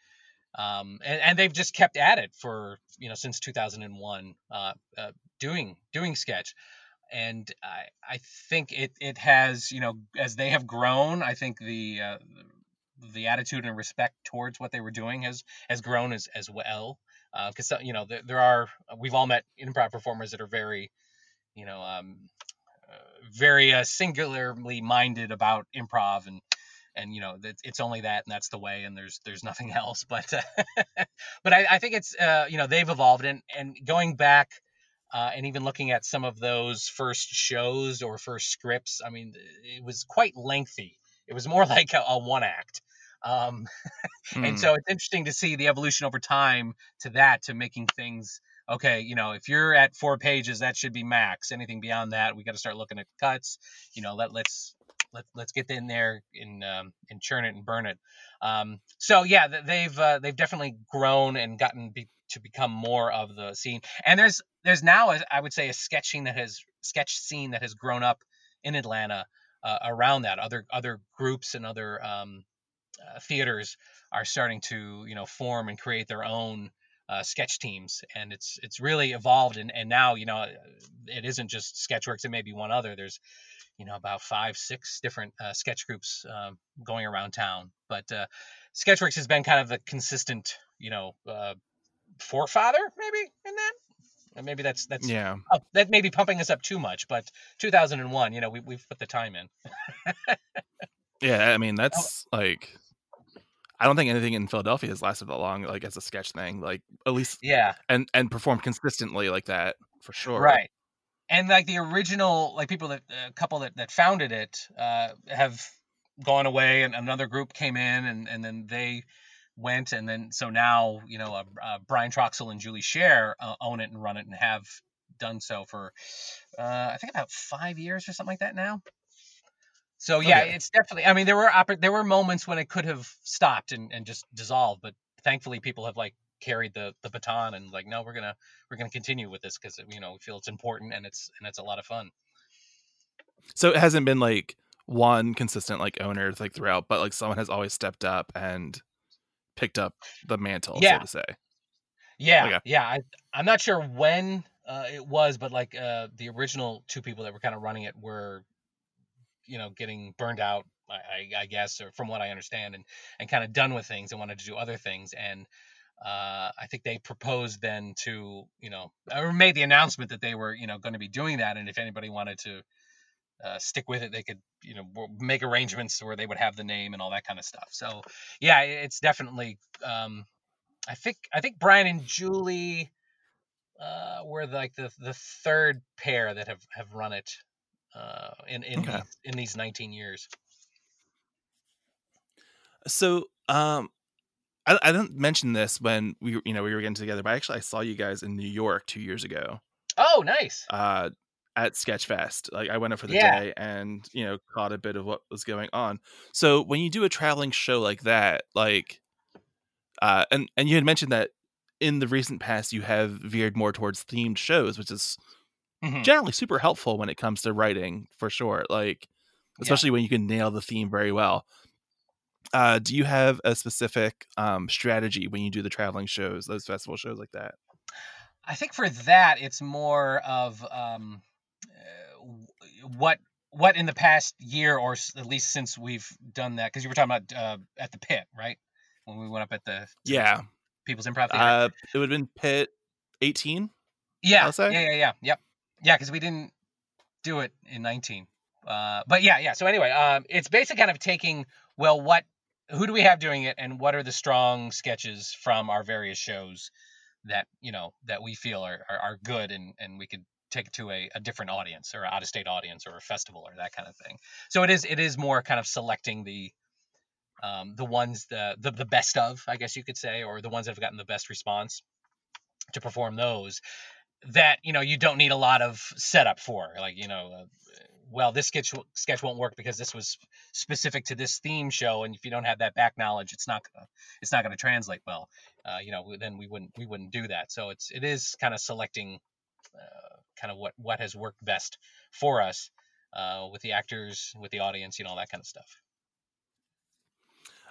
um, and, and they've just kept at it for you know since 2001 uh, uh, doing doing sketch. And I, I think it, it has you know as they have grown I think the uh, the attitude and respect towards what they were doing has has grown as as well. Because you know there, there are we've all met improv performers that are very you know um, uh, very uh, singularly minded about improv and and you know that it's only that and that's the way and there's there's nothing else but uh, but I, I think it's uh, you know they've evolved and and going back uh, and even looking at some of those first shows or first scripts i mean it was quite lengthy it was more like a, a one act um, and Hmm. so it's interesting to see the evolution over time to that to making things okay you know if you're at four pages that should be max anything beyond that we got to start looking at cuts you know let let's let, let's get in there and um, and churn it and burn it. Um, so yeah, they've uh, they've definitely grown and gotten be, to become more of the scene. And there's there's now a, I would say a sketch scene that has sketch scene that has grown up in Atlanta uh, around that. Other other groups and other um, uh, theaters are starting to you know form and create their own uh, sketch teams, and it's it's really evolved. And, and now you know it isn't just Sketchworks; it may be one other. There's you know about five six different uh, sketch groups um, going around town, but uh, Sketchworks has been kind of the consistent you know uh, forefather maybe in that. And maybe that's that's yeah that may be pumping us up too much, but 2001, you know, we we've put the time in. yeah, I mean that's oh. like I don't think anything in Philadelphia has lasted that long, like as a sketch thing. Like at least yeah, and and performed consistently like that for sure. Right, and like the original, like people that a uh, couple that that founded it uh, have gone away, and another group came in, and and then they went, and then so now you know uh, uh, Brian Troxel and Julie Share uh, own it and run it, and have done so for uh, I think about five years or something like that now. So yeah, okay. it's definitely. I mean, there were oppor- there were moments when it could have stopped and, and just dissolved, but thankfully people have like carried the the baton and like, no, we're gonna we're gonna continue with this because you know we feel it's important and it's and it's a lot of fun. So it hasn't been like one consistent like owner like throughout, but like someone has always stepped up and picked up the mantle, yeah. so to say. Yeah, okay. yeah. I I'm not sure when uh, it was, but like uh, the original two people that were kind of running it were you know getting burned out I, I, guess or from what i understand and and kind of done with things and wanted to do other things and uh, i think they proposed then to you know or made the announcement that they were you know going to be doing that and if anybody wanted to uh, stick with it they could you know make arrangements where they would have the name and all that kind of stuff. So yeah it's definitely um, i think i think brian and julie uh, were like the the third pair that have have run it uh, in in okay. these, in these 19 years. So, um, I, I didn't mention this when we you know we were getting together, but actually I saw you guys in New York two years ago. Oh, nice. Uh, at Sketchfest, like I went up for the yeah. day and you know caught a bit of what was going on. So when you do a traveling show like that, like, uh, and and you had mentioned that in the recent past you have veered more towards themed shows, which is mm-hmm. generally super helpful when it comes to writing for sure. Like, especially yeah. when you can nail the theme very well. Uh, do you have a specific um, strategy when you do the traveling shows, those festival shows like that? I think for that, it's more of um, uh, what what in the past year or at least since we've done that because you were talking about uh, at the pit right when we went up at the yeah people's improv theater. Uh, it would have been pit 18 yeah yeah yeah yeah yep yeah, because we didn't do it in 19. Uh, but yeah, yeah. So anyway, um, it's basically kind of taking well, what, who do we have doing it, and what are the strong sketches from our various shows that you know that we feel are are, are good, and and we could take it to a, a different audience or out of state audience or a festival or that kind of thing. So it is it is more kind of selecting the um, the ones the, the the best of, I guess you could say, or the ones that have gotten the best response to perform those that you know you don't need a lot of setup for like you know uh, well this sketch sketch won't work because this was specific to this theme show and if you don't have that back knowledge it's not gonna it's not going to translate well uh, you know then we wouldn't we wouldn't do that. So it's it is kind of selecting uh, kind of what what has worked best for us uh, with the actors with the audience you know all that kind of stuff.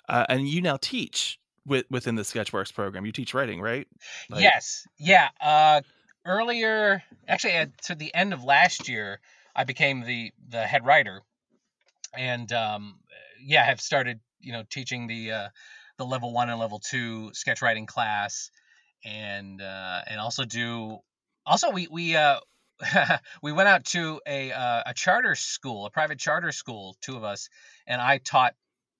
Uh, and you now teach with, within the sketchworks program. You teach writing right? Like... yes. Yeah uh, earlier, actually, at, to the end of last year, I became the the head writer, and um, yeah, I have started you know teaching the uh, the level one and level two sketch writing class, and uh, and also do also we we uh, we went out to a uh, a charter school, a private charter school, two of us, and I taught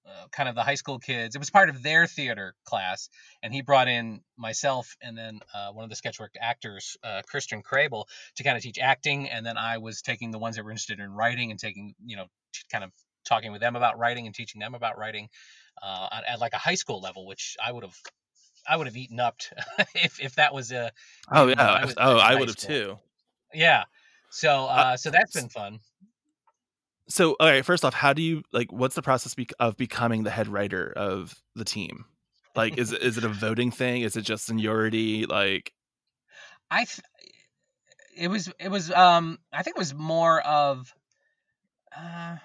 uh, kind of the high school kids. It was part of their theater class, and he brought in myself and then uh, one of the sketchwork actors, uh, Christian Crable, to kind of teach acting. And then I was taking the ones that were interested in writing and taking, you know, kind of talking with them about writing and teaching them about writing uh, at, at, like a high school level, which I would have. I would have eaten up if, if that was a. Oh yeah! I was, oh, I would have too. Yeah. So uh, so that's been fun. So, all right, first off, how do you like? What's the process of becoming the head writer of the team? Like, is it is it a voting thing? Is it just seniority? Like, I, th- it was it was um I think it was more of, uh,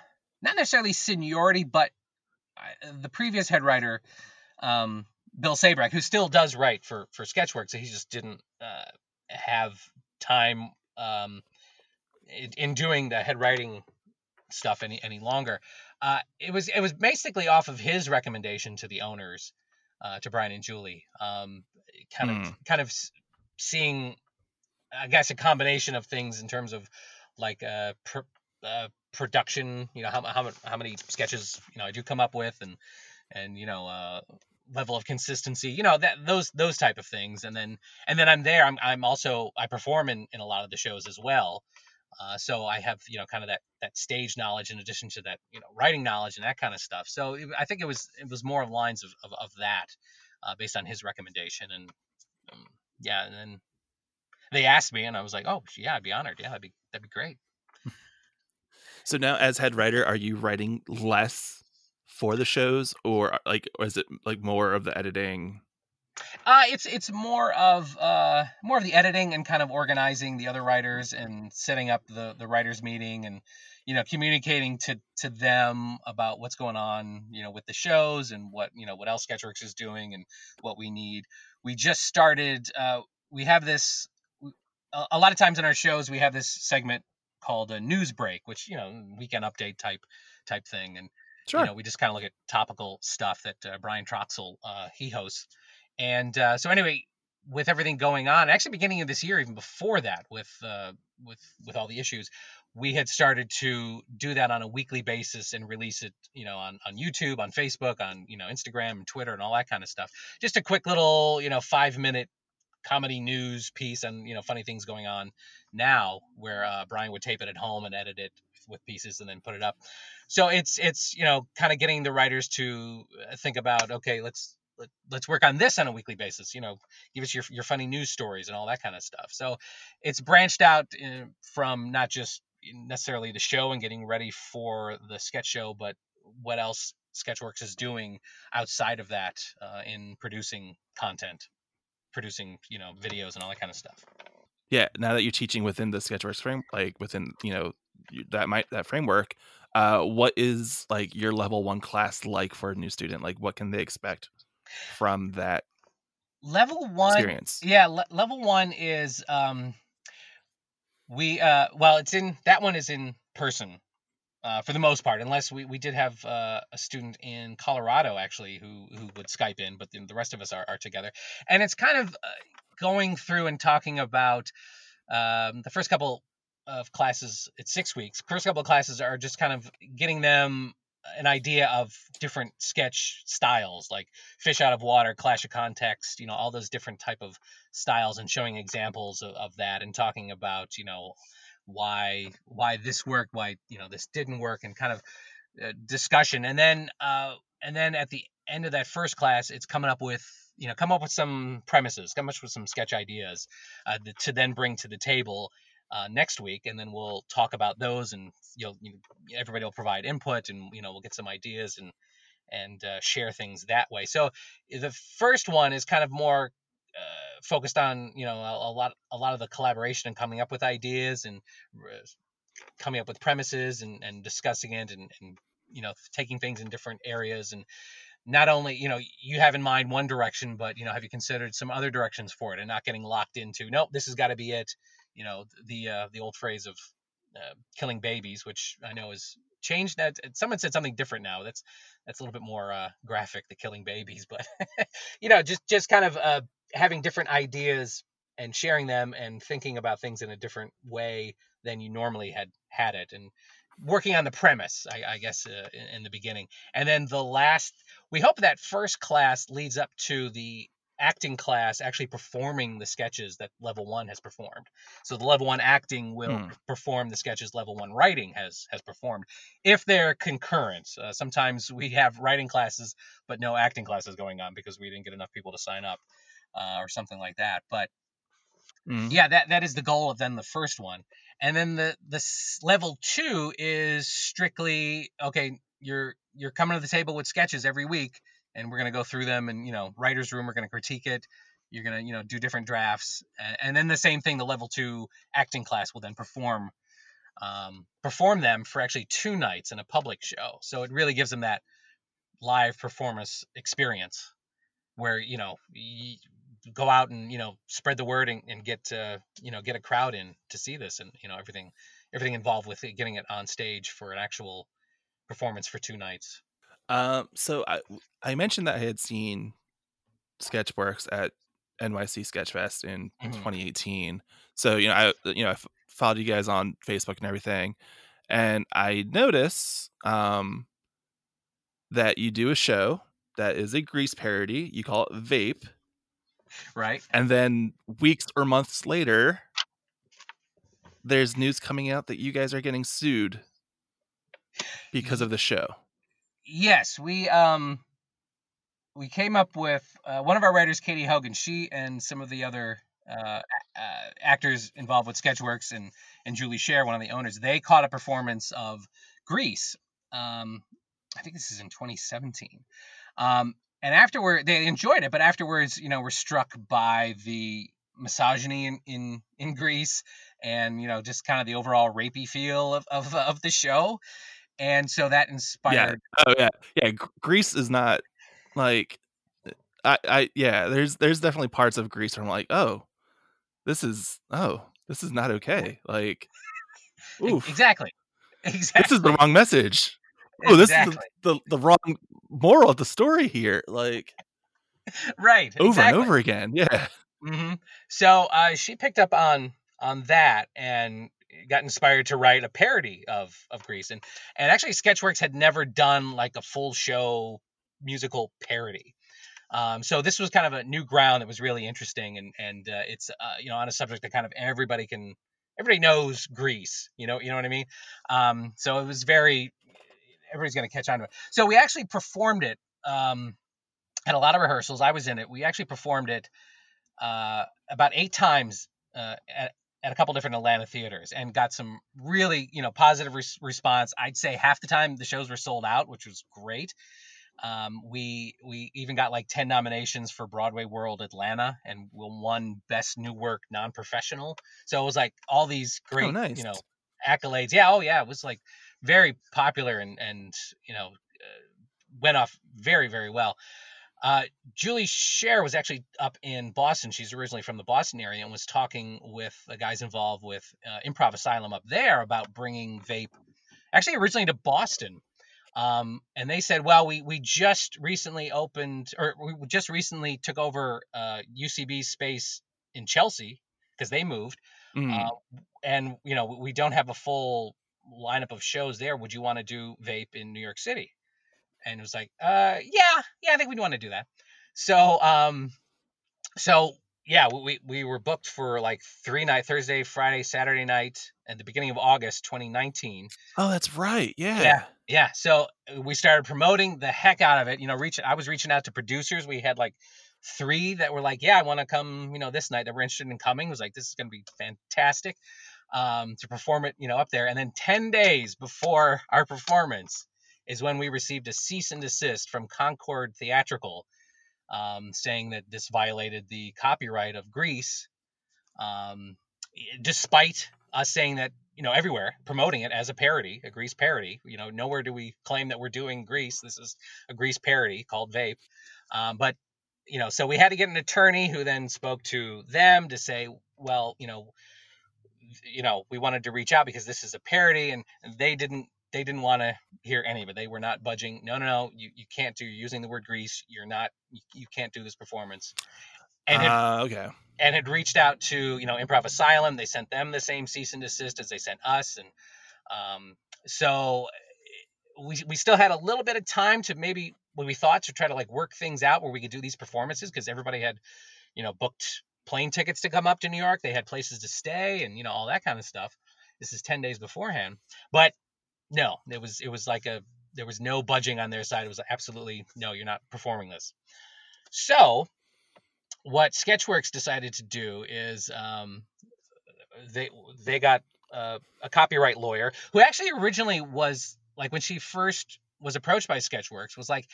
not necessarily seniority, but uh, the previous head writer, um, Bill Sabrack, who still does write for for Sketchworks, so he just didn't uh, have time um in doing the head writing stuff any any longer. Uh, it was it was basically off of his recommendation to the owners, uh, to Brian and Julie. Um, kind of kind of seeing, I guess, a combination of things in terms of like uh, pr- uh production. You know how how how many sketches you know I do come up with and and you know uh level of consistency you know that those those type of things and then and then i'm there i'm, I'm also i perform in, in a lot of the shows as well uh, so I have, you know, kind of that that stage knowledge in addition to that, you know, writing knowledge and that kind of stuff. So it, I think it was it was more of lines of of, of that, uh, based on his recommendation. And um, yeah, and then they asked me, and I was like, oh yeah, I'd be honored. Yeah, that'd be that'd be great. so now as head writer, are you writing less for the shows, or like, or is it like more of the editing? Uh, it's it's more of uh more of the editing and kind of organizing the other writers and setting up the the writers meeting and you know communicating to to them about what's going on you know with the shows and what you know what else Sketchworks is doing and what we need. We just started. Uh, we have this. A, lot of times in our shows we have this segment called a news break, which you know weekend update type type thing and Sure. you know we just kind of look at topical stuff that uh, brian troxel uh, he hosts and uh, so anyway with everything going on actually beginning of this year even before that with uh, with with all the issues we had started to do that on a weekly basis and release it you know on, on youtube on facebook on you know instagram and twitter and all that kind of stuff. Just a quick little you know five minute comedy news piece and you know funny things going on now where uh, brian would tape it at home and edit it with pieces and then put it up. So it's it's you know kind of getting the writers to uh, think about okay let's let, let's work on this on a weekly basis you know give us your, your funny news stories and all that kind of stuff. So it's branched out uh, from not just necessarily the show and getting ready for the sketch show but what else sketchworks is doing outside of that uh, in producing content producing you know videos and all that kind of stuff. Yeah now that you're teaching within the sketchworks frame like within you know that might that framework uh what is like your level one class like for a new student? Like what can they expect from that level one experience yeah le- level one is um we uh well it's in that one is in person uh, for the most part, unless we, we did have uh, a student in Colorado actually who who would Skype in, but then the rest of us are, are together. And it's kind of uh, going through and talking about um, the first couple of classes. It's six weeks. First couple of classes are just kind of getting them an idea of different sketch styles, like fish out of water, clash of context, you know, all those different type of styles, and showing examples of, of that, and talking about you know why why this worked why you know this didn't work and kind of uh, discussion. And then uh and then at the end of that first class it's coming up with you know come up with some premises come up with some sketch ideas uh, to then bring to the table uh, next week and then we'll talk about those and you'll you everybody will provide input and you know we'll get some ideas and and uh, share things that way. So the first one is kind of more uh, focused on you know a, a lot a lot of the collaboration and coming up with ideas and uh, coming up with premises and, and discussing it and, and you know taking things in different areas. And not only you know you have in mind one direction but you know have you considered some other directions for it and not getting locked into nope this has got to be it you know the uh, the old phrase of uh, killing babies which i know is changed that someone said something different now that's that's a little bit more uh, graphic the killing babies but you know just just kind of uh, having different ideas and sharing them and thinking about things in a different way than you normally had had it and working on the premise i, I guess uh, in, in the beginning. And then the last we hope that first class leads up to the acting class actually performing the sketches that level one has performed so the level one acting will Hmm. perform the sketches level one writing has has performed if they're concurrent uh, sometimes we have writing classes but no acting classes going on because we didn't get enough people to sign up uh, or something like that but Mhm. yeah that that is the goal of then the first one and then the the s- level two is strictly okay. You're you're coming to the table with sketches every week, and we're gonna go through them, and you know, writers' room, we're gonna critique it. You're gonna you know do different drafts, and, and then the same thing. The level two acting class will then perform um, perform them for actually two nights in a public show. So it really gives them that live performance experience where you know you go out and you know spread the word and, and get uh, you know get a crowd in to see this and you know everything everything involved with it, getting it on stage for an actual performance for two nights. Um, so I I mentioned that I had seen Sketchworks at NYC Sketchfest in Mhm. 2018. So you know I you know I f- followed you guys on Facebook and everything, and I notice um that you do a show that is a Grease parody. You call it Vape, Right? and then weeks or months later, there's news coming out that you guys are getting sued because of the show. Yes, we um we came up with uh, one of our writers, Katie Hogan. She and some of the other uh, uh, actors involved with Sketchworks and and Julie Share, one of the owners, they caught a performance of Grease. Um, I think this is in 2017. Um, and afterward, they enjoyed it, but afterwards, you know, were struck by the misogyny in in, in Grease and you know just kind of the overall rapey feel of of, of the show. And so that inspired Yeah. Oh yeah, yeah. Grease is not like I, I yeah. There's there's definitely parts of Grease where I'm like, oh, this is oh, this is not okay. Like, oof, Exactly. Exactly. this is the wrong message. Oh, this exactly. is the, the the wrong moral of the story here. Like right. over exactly. and over again. Yeah. Mm-hmm. So uh, she picked up on on that and got inspired to write a parody of of Grease, and and actually Sketchworks had never done like a full show musical parody. Um, so this was kind of a new ground that was really interesting, and and uh, it's uh, you know on a subject that kind of everybody can everybody knows Grease, you know you know what I mean. Um, so it was very everybody's gonna catch on to it. So we actually performed it um, at a lot of rehearsals. I was in it. We actually performed it uh, about eight times uh, at, at a couple different Atlanta theaters and got some really you know positive res- response. I'd say half the time the shows were sold out, which was great. Um, we we even got like ten nominations for Broadway World Atlanta and we won Best New Work Non Professional. So it was like all these great nice. you know accolades. Yeah, oh yeah, it was like very popular and and you know uh, went off very very well. Uh, Julie Scher was actually up in Boston. She's originally from the Boston area and was talking with the guys involved with uh, Improv Asylum up there about bringing vape, actually originally to Boston. Um, and they said, well, we we just recently opened, or we just recently took over uh, UCB space in Chelsea because they moved, Mm. uh, and you know we don't have a full lineup of shows there. Would you want to do vape in New York City? And it was like, uh, yeah, yeah, I think we'd want to do that. So, um, so yeah, we we were booked for like three night, Thursday, Friday, Saturday night, at the beginning of August, 2019. oh, that's right. Yeah. Yeah. Yeah, so uh, we started promoting the heck out of it. You know, reaching I was reaching out to producers. We had like three that were like, "Yeah, I want to come." You know, this night that were interested in coming. It was like, "This is going to be fantastic." Um, to perform it, you know, up there. And then ten days before our performance is when we received a cease and desist from Concord Theatrical, um, saying that this violated the copyright of Grease, Um, despite us saying that you know everywhere promoting it as a parody a Grease parody you know nowhere do we claim that we're doing Grease. this is a Grease parody called vape um, but you know so we had to get an attorney who then spoke to them to say well you know you know we wanted to reach out because this is a parody and they didn't they didn't want to hear any of it they were not budging no no no you, you can't do you're using the word grease you're not you, you can't do this performance and Uh, okay. and had reached out to you know Improv Asylum. They sent them the same cease and desist as they sent us, and um, so we we still had a little bit of time to maybe what we thought to try to like work things out where we could do these performances because everybody had you know booked plane tickets to come up to New York. They had places to stay and you know all that kind of stuff. This is ten days beforehand, but no, it was it was like a there was no budging on their side. It was absolutely no, you're not performing this. So what Sketchworks decided to do is um, they they got uh, a copyright lawyer who actually originally was like when she first was approached by Sketchworks was like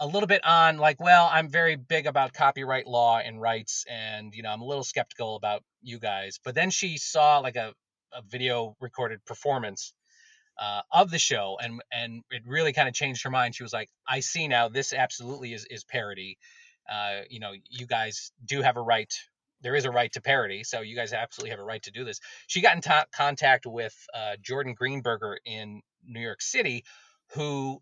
a little bit on like well i'm very big about copyright law and rights and you know i'm a little skeptical about you guys but then she saw like a, a video recorded performance uh, of the show and and it really kind of changed her mind she was like i see now this absolutely is, is parody uh, you know you guys do have a right there is a right to parody so you guys absolutely have a right to do this she got in t- contact with uh, jordan greenberger in new york city who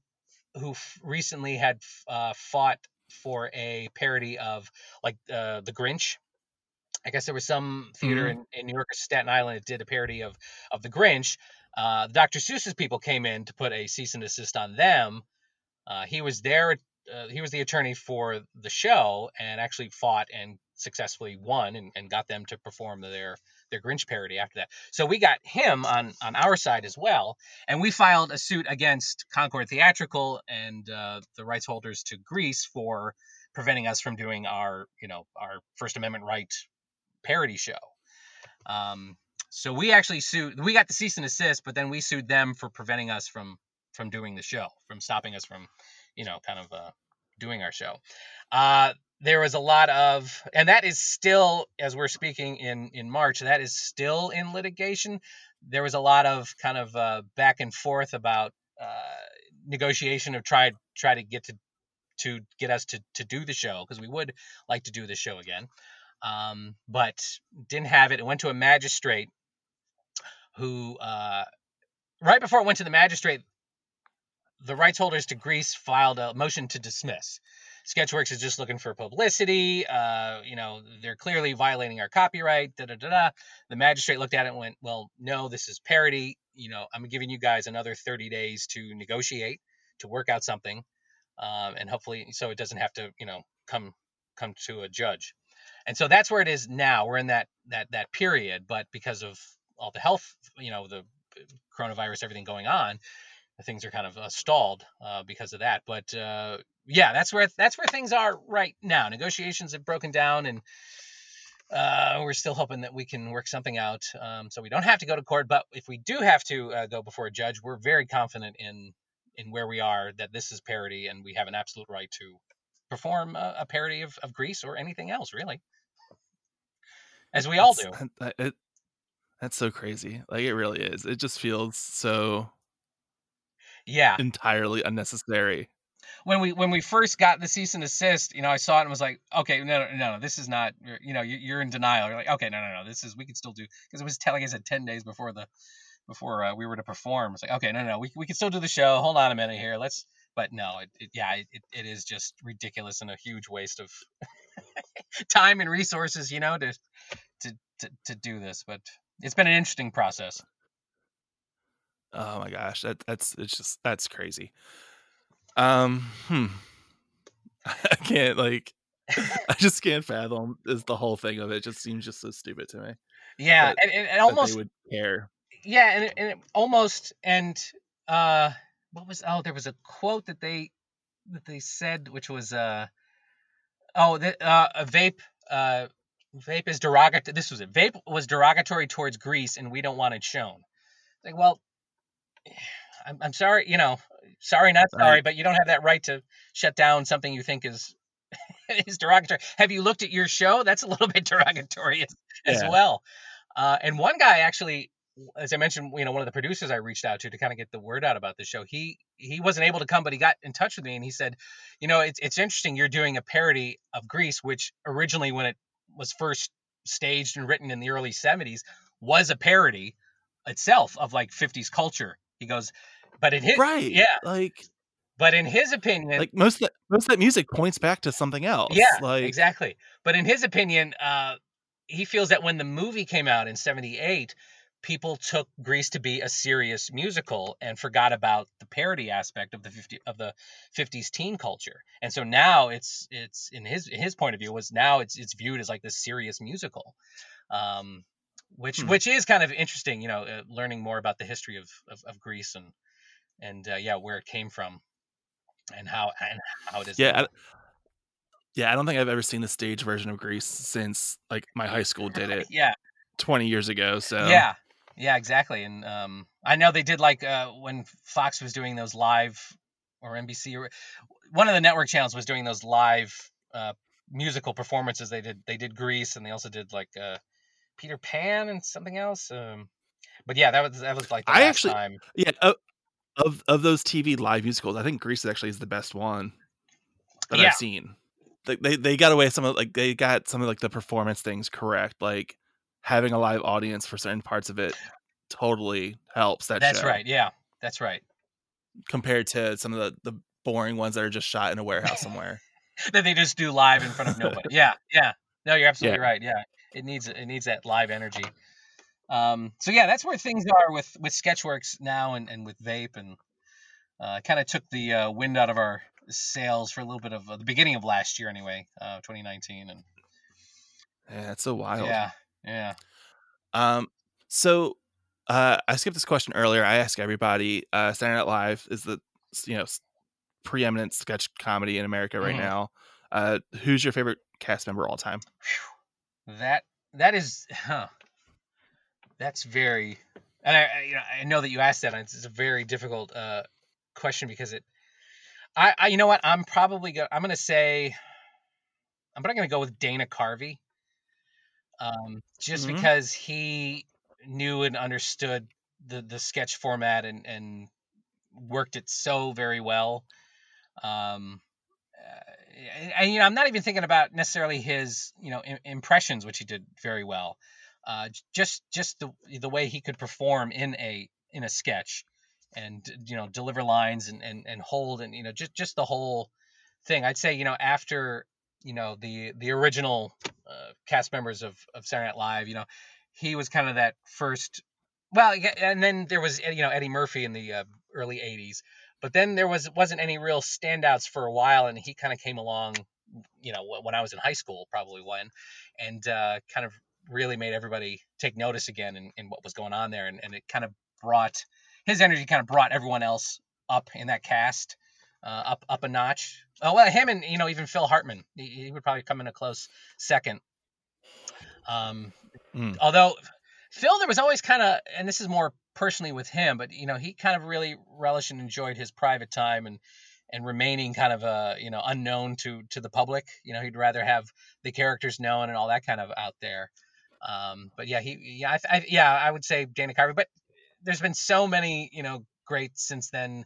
who f- recently had uh, fought for a parody of like uh, the Grinch. I guess there was some theater Mhm. in, in New York or Staten Island that did a parody of of the Grinch. Uh, Dr. Seuss's people came in to put a cease and desist on them. Uh, he was there. Uh, he was the attorney for the show and actually fought and successfully won and, and got them to perform their their Grinch parody after that. So we got him on on our side as well, and we filed a suit against Concord Theatrical and uh, the rights holders to Grease for preventing us from doing our you know our First Amendment right parody show. Um, so we actually sued. We got the cease and desist, but then we sued them for preventing us from from doing the show, from stopping us from, you know, kind of uh, doing our show. Uh, there was a lot of, and that is still, as we're speaking in in March, that is still in litigation. There was a lot of kind of uh, back and forth about uh, negotiation of try try to get to to get us to to do the show because we would like to do the show again, um, but didn't have it. It went to a magistrate who, uh, right before it went to the magistrate, the rights holders to Grease filed a motion to dismiss. Sketchworks is just looking for publicity. Uh, you know, they're clearly violating our copyright. Da da da da. The magistrate looked at it and went, "Well, no, this is parody. You know, I'm giving you guys another 30 days to negotiate, to work out something, um, and hopefully, so it doesn't have to, you know, come come to a judge." And so that's where it is now. We're in that that that period, but because of all the health, you know, the coronavirus, everything going on, things are kind of uh, stalled uh, because of that. But uh, yeah, that's where that's where things are right now. Negotiations have broken down, and uh, we're still hoping that we can work something out, um, so we don't have to go to court. But if we do have to uh, go before a judge, we're very confident in in where we are that this is parody, and we have an absolute right to perform a, a parody of, of Grease or anything else, really, as we all do. That's- it- that's so crazy. Like it really is. It just feels so Yeah. entirely unnecessary. when we when we first got the cease and desist, you know, I saw it and was like, okay, no, no, no, this is not. you're- know, you- you're in denial. You're like, okay, no, no, no, this is we can still do because it was telling us at ten days before the before uh, we were to perform. It's like, okay, no, no, no, we we can still do the show. Hold on a minute here. Let's. But no, it, it yeah, it, it is just ridiculous and a huge waste of time and resources, you know, to to to, to do this. But it's been an interesting process. Oh my gosh, that that's it's just that's crazy. Um, hmm. I can't like I just can't fathom is the whole thing of it. Just seems just so stupid to me. Yeah, That- and, and, and almost would care. yeah and it, and it almost and uh what was oh there was a quote that they that they said which was uh oh that uh a vape uh vape is derogatory this was it vape was derogatory towards grease and we don't want it shown like well I'm, I'm sorry you know sorry not sorry Right. but you don't have that right to shut down something you think is is derogatory have you looked at your show that's a little bit derogatory as, as well uh, and one guy actually as I mentioned, you know, one of the producers I reached out to to kind of get the word out about the show. He he wasn't able to come, but he got in touch with me and he said, you know, it's it's interesting. You're doing a parody of Grease, which originally, when it was first staged and written in the early '70s, was a parody itself of like '50s culture. He goes, but in his Right. yeah, Like but in his opinion, like most of that most of that music points back to something else. Yeah, Like exactly. But in his opinion, uh, he feels that when the movie came out in '78, people took Grease to be a serious musical and forgot about the parody aspect of the 50 of the 50s teen culture. And so now it's it's in his his point of view was now it's it's viewed as like this serious musical. Um, which Hmm. which is kind of interesting, you know, uh, learning more about the history of of, of Grease and and uh, yeah, where it came from and how and how it is. yeah. I, yeah, I don't think I've ever seen the stage version of Grease since like my high school did it yeah, 20 years ago. So yeah, yeah, exactly. And um, I know they did like uh, when Fox was doing those live or NBC or one of the network channels was doing those live uh, musical performances. They did they did Grease and they also did like uh, Peter Pan and something else. Um, but yeah, that was that was like the I actually- time. Yeah, of, of of those TV live musicals, I think Grease actually is the best one that Yeah. I've seen. Like they they got away some of like they got some of like the performance things correct. Like having a live audience for certain parts of it totally helps that That's show right. Yeah, that's right. compared to some of the the boring ones that are just shot in a warehouse somewhere. That they just do live in front of nobody. yeah, yeah. No, you're absolutely right. Yeah, it needs it needs that live energy. Um, so yeah, that's where things are with with Sketchworks now and, and with Vape and uh, kind of took the uh, wind out of our sails for a little bit of uh, the beginning of last year anyway, uh, 2019 and yeah, it's so wild. yeah, yeah. Um, so uh, I skipped this question earlier. I ask everybody. Uh, Saturday Night Live is the you know preeminent sketch comedy in America right Mhm. now. Uh, who's your favorite cast member all time? That that is, huh? That's very, and I, I, you know, I know that you asked that. And it's, a very difficult uh, question because it, I, I, you know what? I'm probably go. I'm gonna say, I'm not gonna go with Dana Carvey, um, just Mhm. because he knew and understood the the sketch format and and worked it so very well. Um, uh, and, and, you know, I'm not even thinking about necessarily his, you know, im- impressions, which he did very well. Uh, just just the the way he could perform in a in a sketch, and you know, deliver lines and and, and hold and you know, just just the whole thing. I'd say you know after you know the the original uh, cast members of of Saturday Night Live, you know, he was kind of that first. Well, and then there was you know Eddie Murphy in the uh, early '80s, but then there was wasn't any real standouts for a while, and he kind of came along, you know, when I was in high school, probably when, and uh, kind of really made everybody take notice again in, in what was going on there, and, and it kind of brought his energy, kind of brought everyone else up in that cast, uh, up up a notch. Oh well, him and you know even Phil Hartman, he, he would probably come in a close second. Um, Mm. although Phil, there was always kind of, and this is more personally with him, but you know, he kind of really relished and enjoyed his private time and and remaining kind of uh you know unknown to to the public. You know, he'd rather have the characters known and all that kind of out there. Um, but yeah, he yeah I, I yeah I would say Dana Carvey, but there's been so many you know great since then.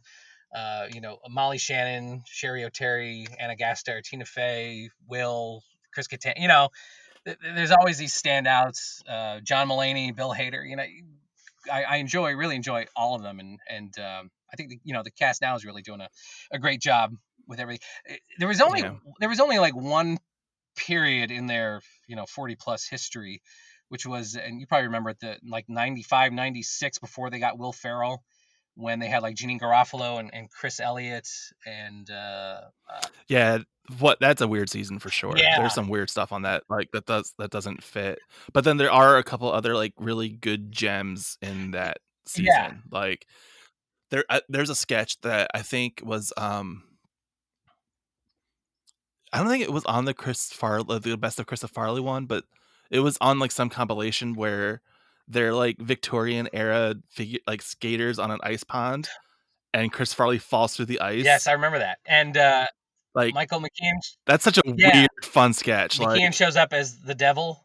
Uh, you know, Molly Shannon, Cheri Oteri, Ana Gasteyer, Tina Fey, Will, Chris Kattan. You know, th- there's always these standouts. Uh, John Mulaney, Bill Hader. You know, I, I enjoy, really enjoy all of them, and and um, I think the, you know the cast now is really doing a, a great job with everything. Eh, There was only Yeah. there was only like one period in their you know 40 plus history, which was, and you probably remember it, the like 95, 96 before they got Will Ferrell. When they had like Janeane Garofalo and, and Chris Elliott and uh, uh, Yeah, what that's a weird season for sure. Yeah. There's some weird stuff on that like that does that doesn't fit. But then there are a couple other like really good gems in that season. Yeah. Like there uh, there's a sketch that I think was um I don't think it was on the Chris Farley the best of Chris Farley one, but it was on like some compilation where they're like Victorian era figure like skaters on an ice pond and Chris Farley falls through the ice. yes, I remember that. And uh, like Michael McKean that's such a Yeah. weird fun sketch. McKean Like shows up as the devil,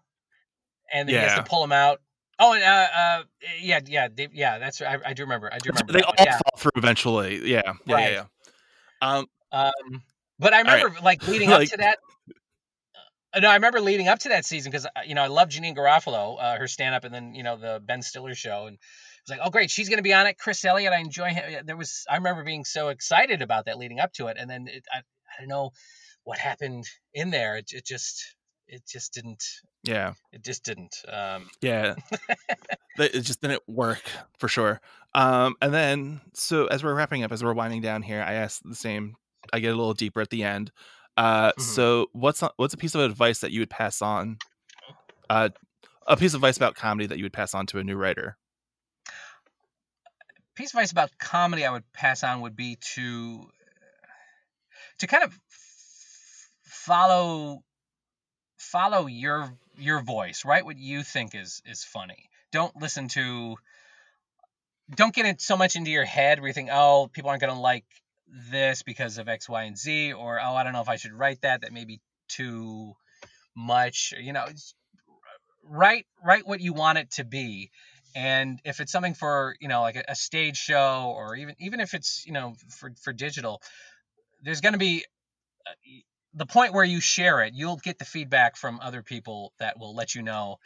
and then he has to pull him out. Oh, and uh, uh, yeah, yeah, they, yeah. That's I, I do remember. I do remember. they all one, yeah. fall through eventually. Yeah, yeah, Right. yeah, yeah. Um, Um, but I right. remember like leading up to that. Uh, no, I remember leading up to that season because you know I love Janeane Garofalo, uh, her stand up, and then you know the Ben Stiller show, and it was like, oh great, she's gonna be on it. Chris Elliott, I enjoy him. There was I remember being so excited about that leading up to it, and then it, I I don't know what happened in there. It, it just it just didn't yeah, it just didn't. Um, yeah. It just didn't work for sure. Um, and then so as we're wrapping up, as we're winding down here, I ask the same. I get a little deeper at the end. Uh, Mhm. so what's a- what's a piece of advice that you would pass on? Uh, a piece of advice about comedy that you would pass on to a new writer. piece of advice about comedy I would pass on would be to to kind of f- follow follow your your voice, write what you think is is funny. Don't listen to don't get it so much into your head where you think, oh, people aren't going to like this because of X, Y, and Z, or oh, I don't know if I should write that. That may be too much. You know, write write what you want it to be. And if it's something for you know like a, a stage show, or even even if it's you know for for digital, there's going to be uh, the point where you share it. You'll get the feedback from other people that will let you know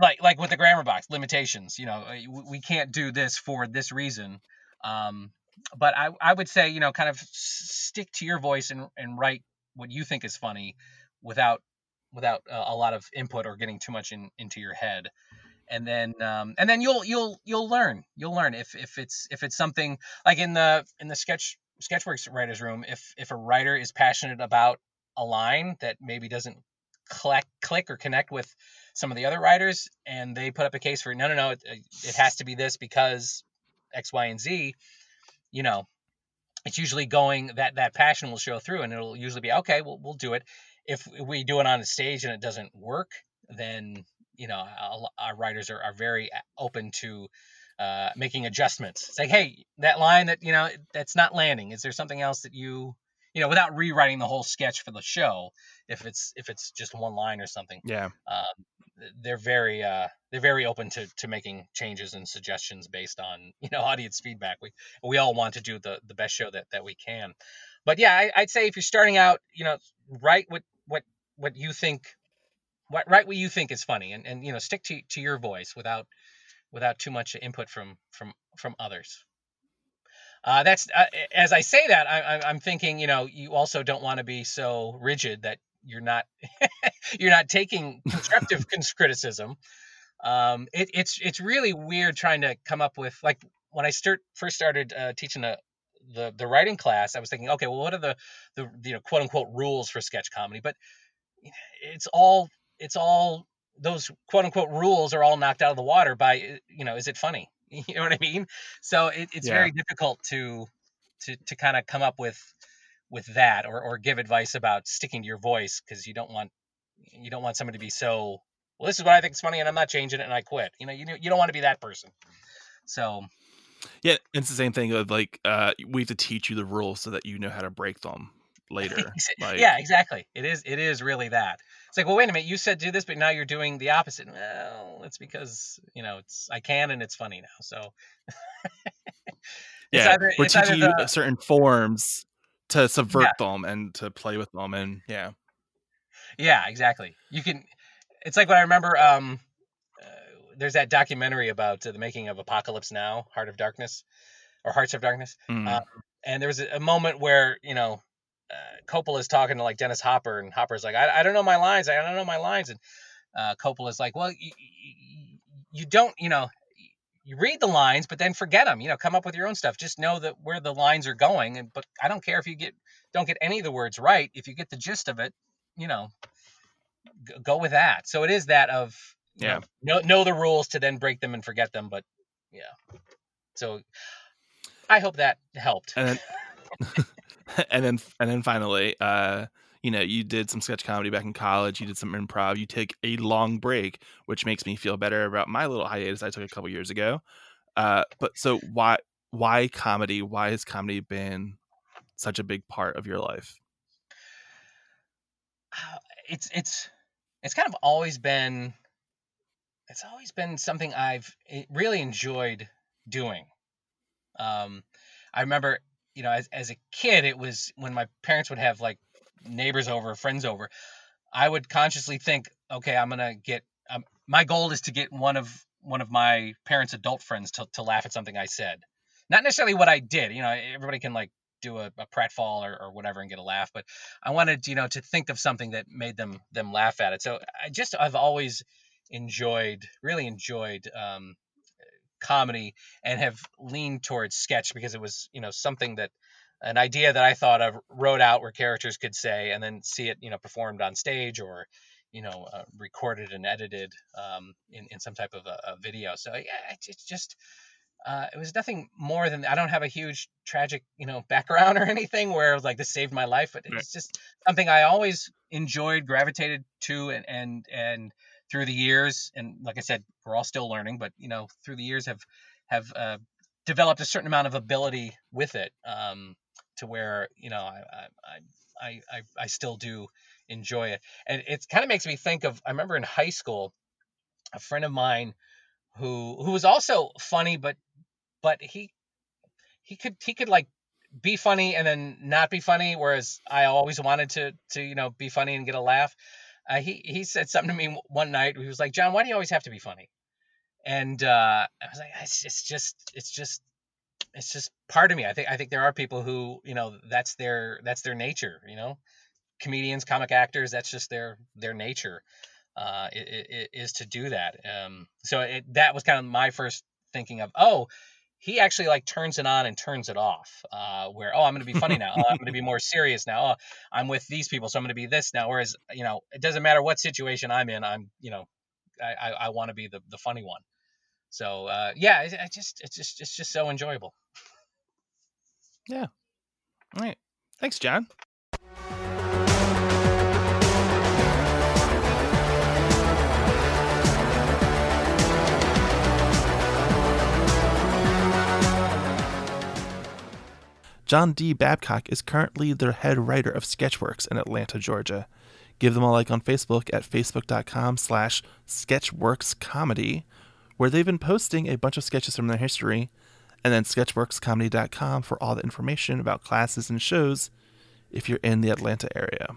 like like with the grammar box limitations you know uh, we can't do this for this reason um, but I, I would say you know kind of stick to your voice and, and write what you think is funny without without uh, a lot of input or getting too much in, into your head. And then um, and then you'll you'll you'll learn. You'll learn if if it's if it's something like in the in the sketch sketchworks writers room if if a writer is passionate about a line that maybe doesn't click click or connect with some of the other writers and they put up a case for no no no it, it has to be this because x y and z you know it's usually going that that passion will show through and it'll usually be okay we'll, we'll do it. If we do it on a stage and it doesn't work then you know our writers are, are very open to uh, making adjustments. It's like hey that line that you know that's not landing. Is there something else that you you know without rewriting the whole sketch for the show if it's if it's just one line or something. Yeah. Um, they're very uh, they're very open to to making changes and suggestions based on you know audience feedback. We we all want to do the the best show that that we can. But yeah, I, would say if you're starting out, you know, write what what what you think, what write what you think is funny, and and you know stick to to your voice without without too much input from from from others. Uh, that's uh, as I say that I, I'm thinking, you know, you also don't want to be so rigid that you're not you're not taking constructive criticism. Um, it, it's it's really weird trying to come up with like when I start first started uh, teaching a, the the writing class, I was thinking, okay, well, what are the the you know quote unquote rules for sketch comedy? But it's all it's all those quote unquote rules are all knocked out of the water by you know is it funny? You know what I mean? So it, it's yeah. very difficult to to to kind of come up with with that or, or give advice about sticking to your voice because you don't want you don't want somebody to be so well this is what i think is funny and i'm not changing it and i quit. You know you, you don't want to be that person. So yeah it's the same thing of like uh we have to teach you the rules so that you know how to break them later like, yeah exactly. It is it is really that. It's like well wait a minute you said do this but now you're doing the opposite. Well it's because you know it's i can and it's funny now so yeah either, we're teaching you the, certain forms to subvert yeah. them and to play with them and yeah yeah exactly you can it's like what i remember um uh, there's that documentary about uh, the making of apocalypse now heart of darkness or hearts of darkness mm. um, and there was a, a, moment where you know uh, is talking to like Dennis Hopper, and Hopper's like, I, I don't know my lines, I don't know my lines, and uh, Coppola's like, well, you, you don't, you know, you read the lines, but then forget them. You know, come up with your own stuff. Just know that where the lines are going. And but I don't care if you get don't get any of the words right. If you get the gist of it, you know, g- go with that. So it is that of yeah know, know know the rules to then break them and forget them. But yeah, so I hope that helped. And then, and then and then finally, uh, you know, you did some sketch comedy back in college, you did some improv, you take a long break, which makes me feel better about my little hiatus I took a couple years ago. Uh, but so why why comedy? Why has comedy been such a big part of your life? Uh, it's it's it's kind of always been it's always been something I've eh, really enjoyed doing. Um, I remember, you know, as, as a kid, it was when my parents would have like neighbors over, friends over, I would consciously think, okay, I'm gonna get. Um, my goal is to get one of one of my parents' adult friends to to laugh at something I said, not necessarily what I did. You know, everybody can like do a, a pratfall or, or whatever and get a laugh, but I wanted you know to think of something that made them them laugh at it. So I just I've always enjoyed, really enjoyed um, comedy and have leaned towards sketch because it was you know something that an idea that I thought of, wrote out where characters could say, and then see it, you know, performed on stage or, you know, uh, recorded and edited um, in, in some type of a, a video. So yeah, it's just, uh, it was nothing more than I don't have a huge tragic, you know, background or anything where it was like this saved my life, but it's just something I always enjoyed, gravitated to, and and and through the years, and like I said, we're all still learning, but you know, through the years have have uh, developed a certain amount of ability with it um, to where you know I, I I I I still do enjoy it, and it kind of makes me think of I remember in high school a friend of mine who who was also funny, but but he he could he could like be funny and then not be funny, whereas I always wanted to to you know be funny and get a laugh. Uh, he he said something to me one night. He was like, "John, why do you always have to be funny?" And uh, I was like, "It's, it's just it's just it's just part of me. I think I think there are people who you know that's their that's their nature. You know, comedians, comic actors, that's just their their nature uh, it, it is to do that. Um, so it, that was kind of my first thinking of, oh, he actually like turns it on and turns it off. Uh, where oh, I'm going to be funny now. Oh, I'm going to be more serious now. Oh, I'm with these people, so I'm going to be this now. Whereas you know, it doesn't matter what situation I'm in. I'm you know, I I, I want to be the the funny one. So uh, yeah, I, I just it's just it's just so enjoyable. Yeah. All right. Thanks, John. John D. Babcock is currently the head writer of Sketchworks in Atlanta, Georgia. Give them a like on Facebook at facebook.com slash sketchworkscomedy, where they've been posting a bunch of sketches from their history, and then sketchworkscomedy.com for all the information about classes and shows if you're in the Atlanta area.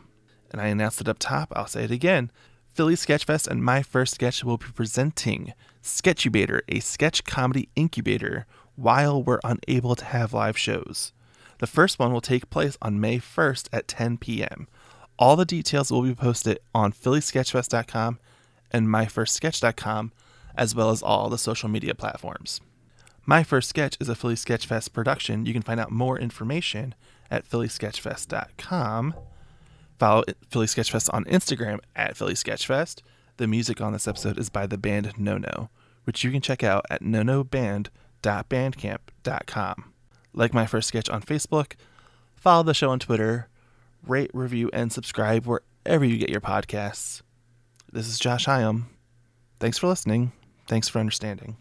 And I announced it up top, I'll say it again. Philly Sketchfest and My First Sketch will be presenting Sketchubator, a sketch comedy incubator, while we're unable to have live shows. The first one will take place on May 1st at 10 p.m. All the details will be posted on phillysketchfest.com and myfirstsketch.com, as well as all the social media platforms. My First Sketch is a Philly Sketchfest production. You can find out more information at phillysketchfest.com. Follow Philly Sketchfest on Instagram at Philly Sketchfest. The music on this episode is by the band Nono, which you can check out at nonoband.bandcamp.com like my first sketch on Facebook, follow the show on Twitter, rate, review, and subscribe wherever you get your podcasts. This is Josh Hyam. Thanks for listening. Thanks for understanding.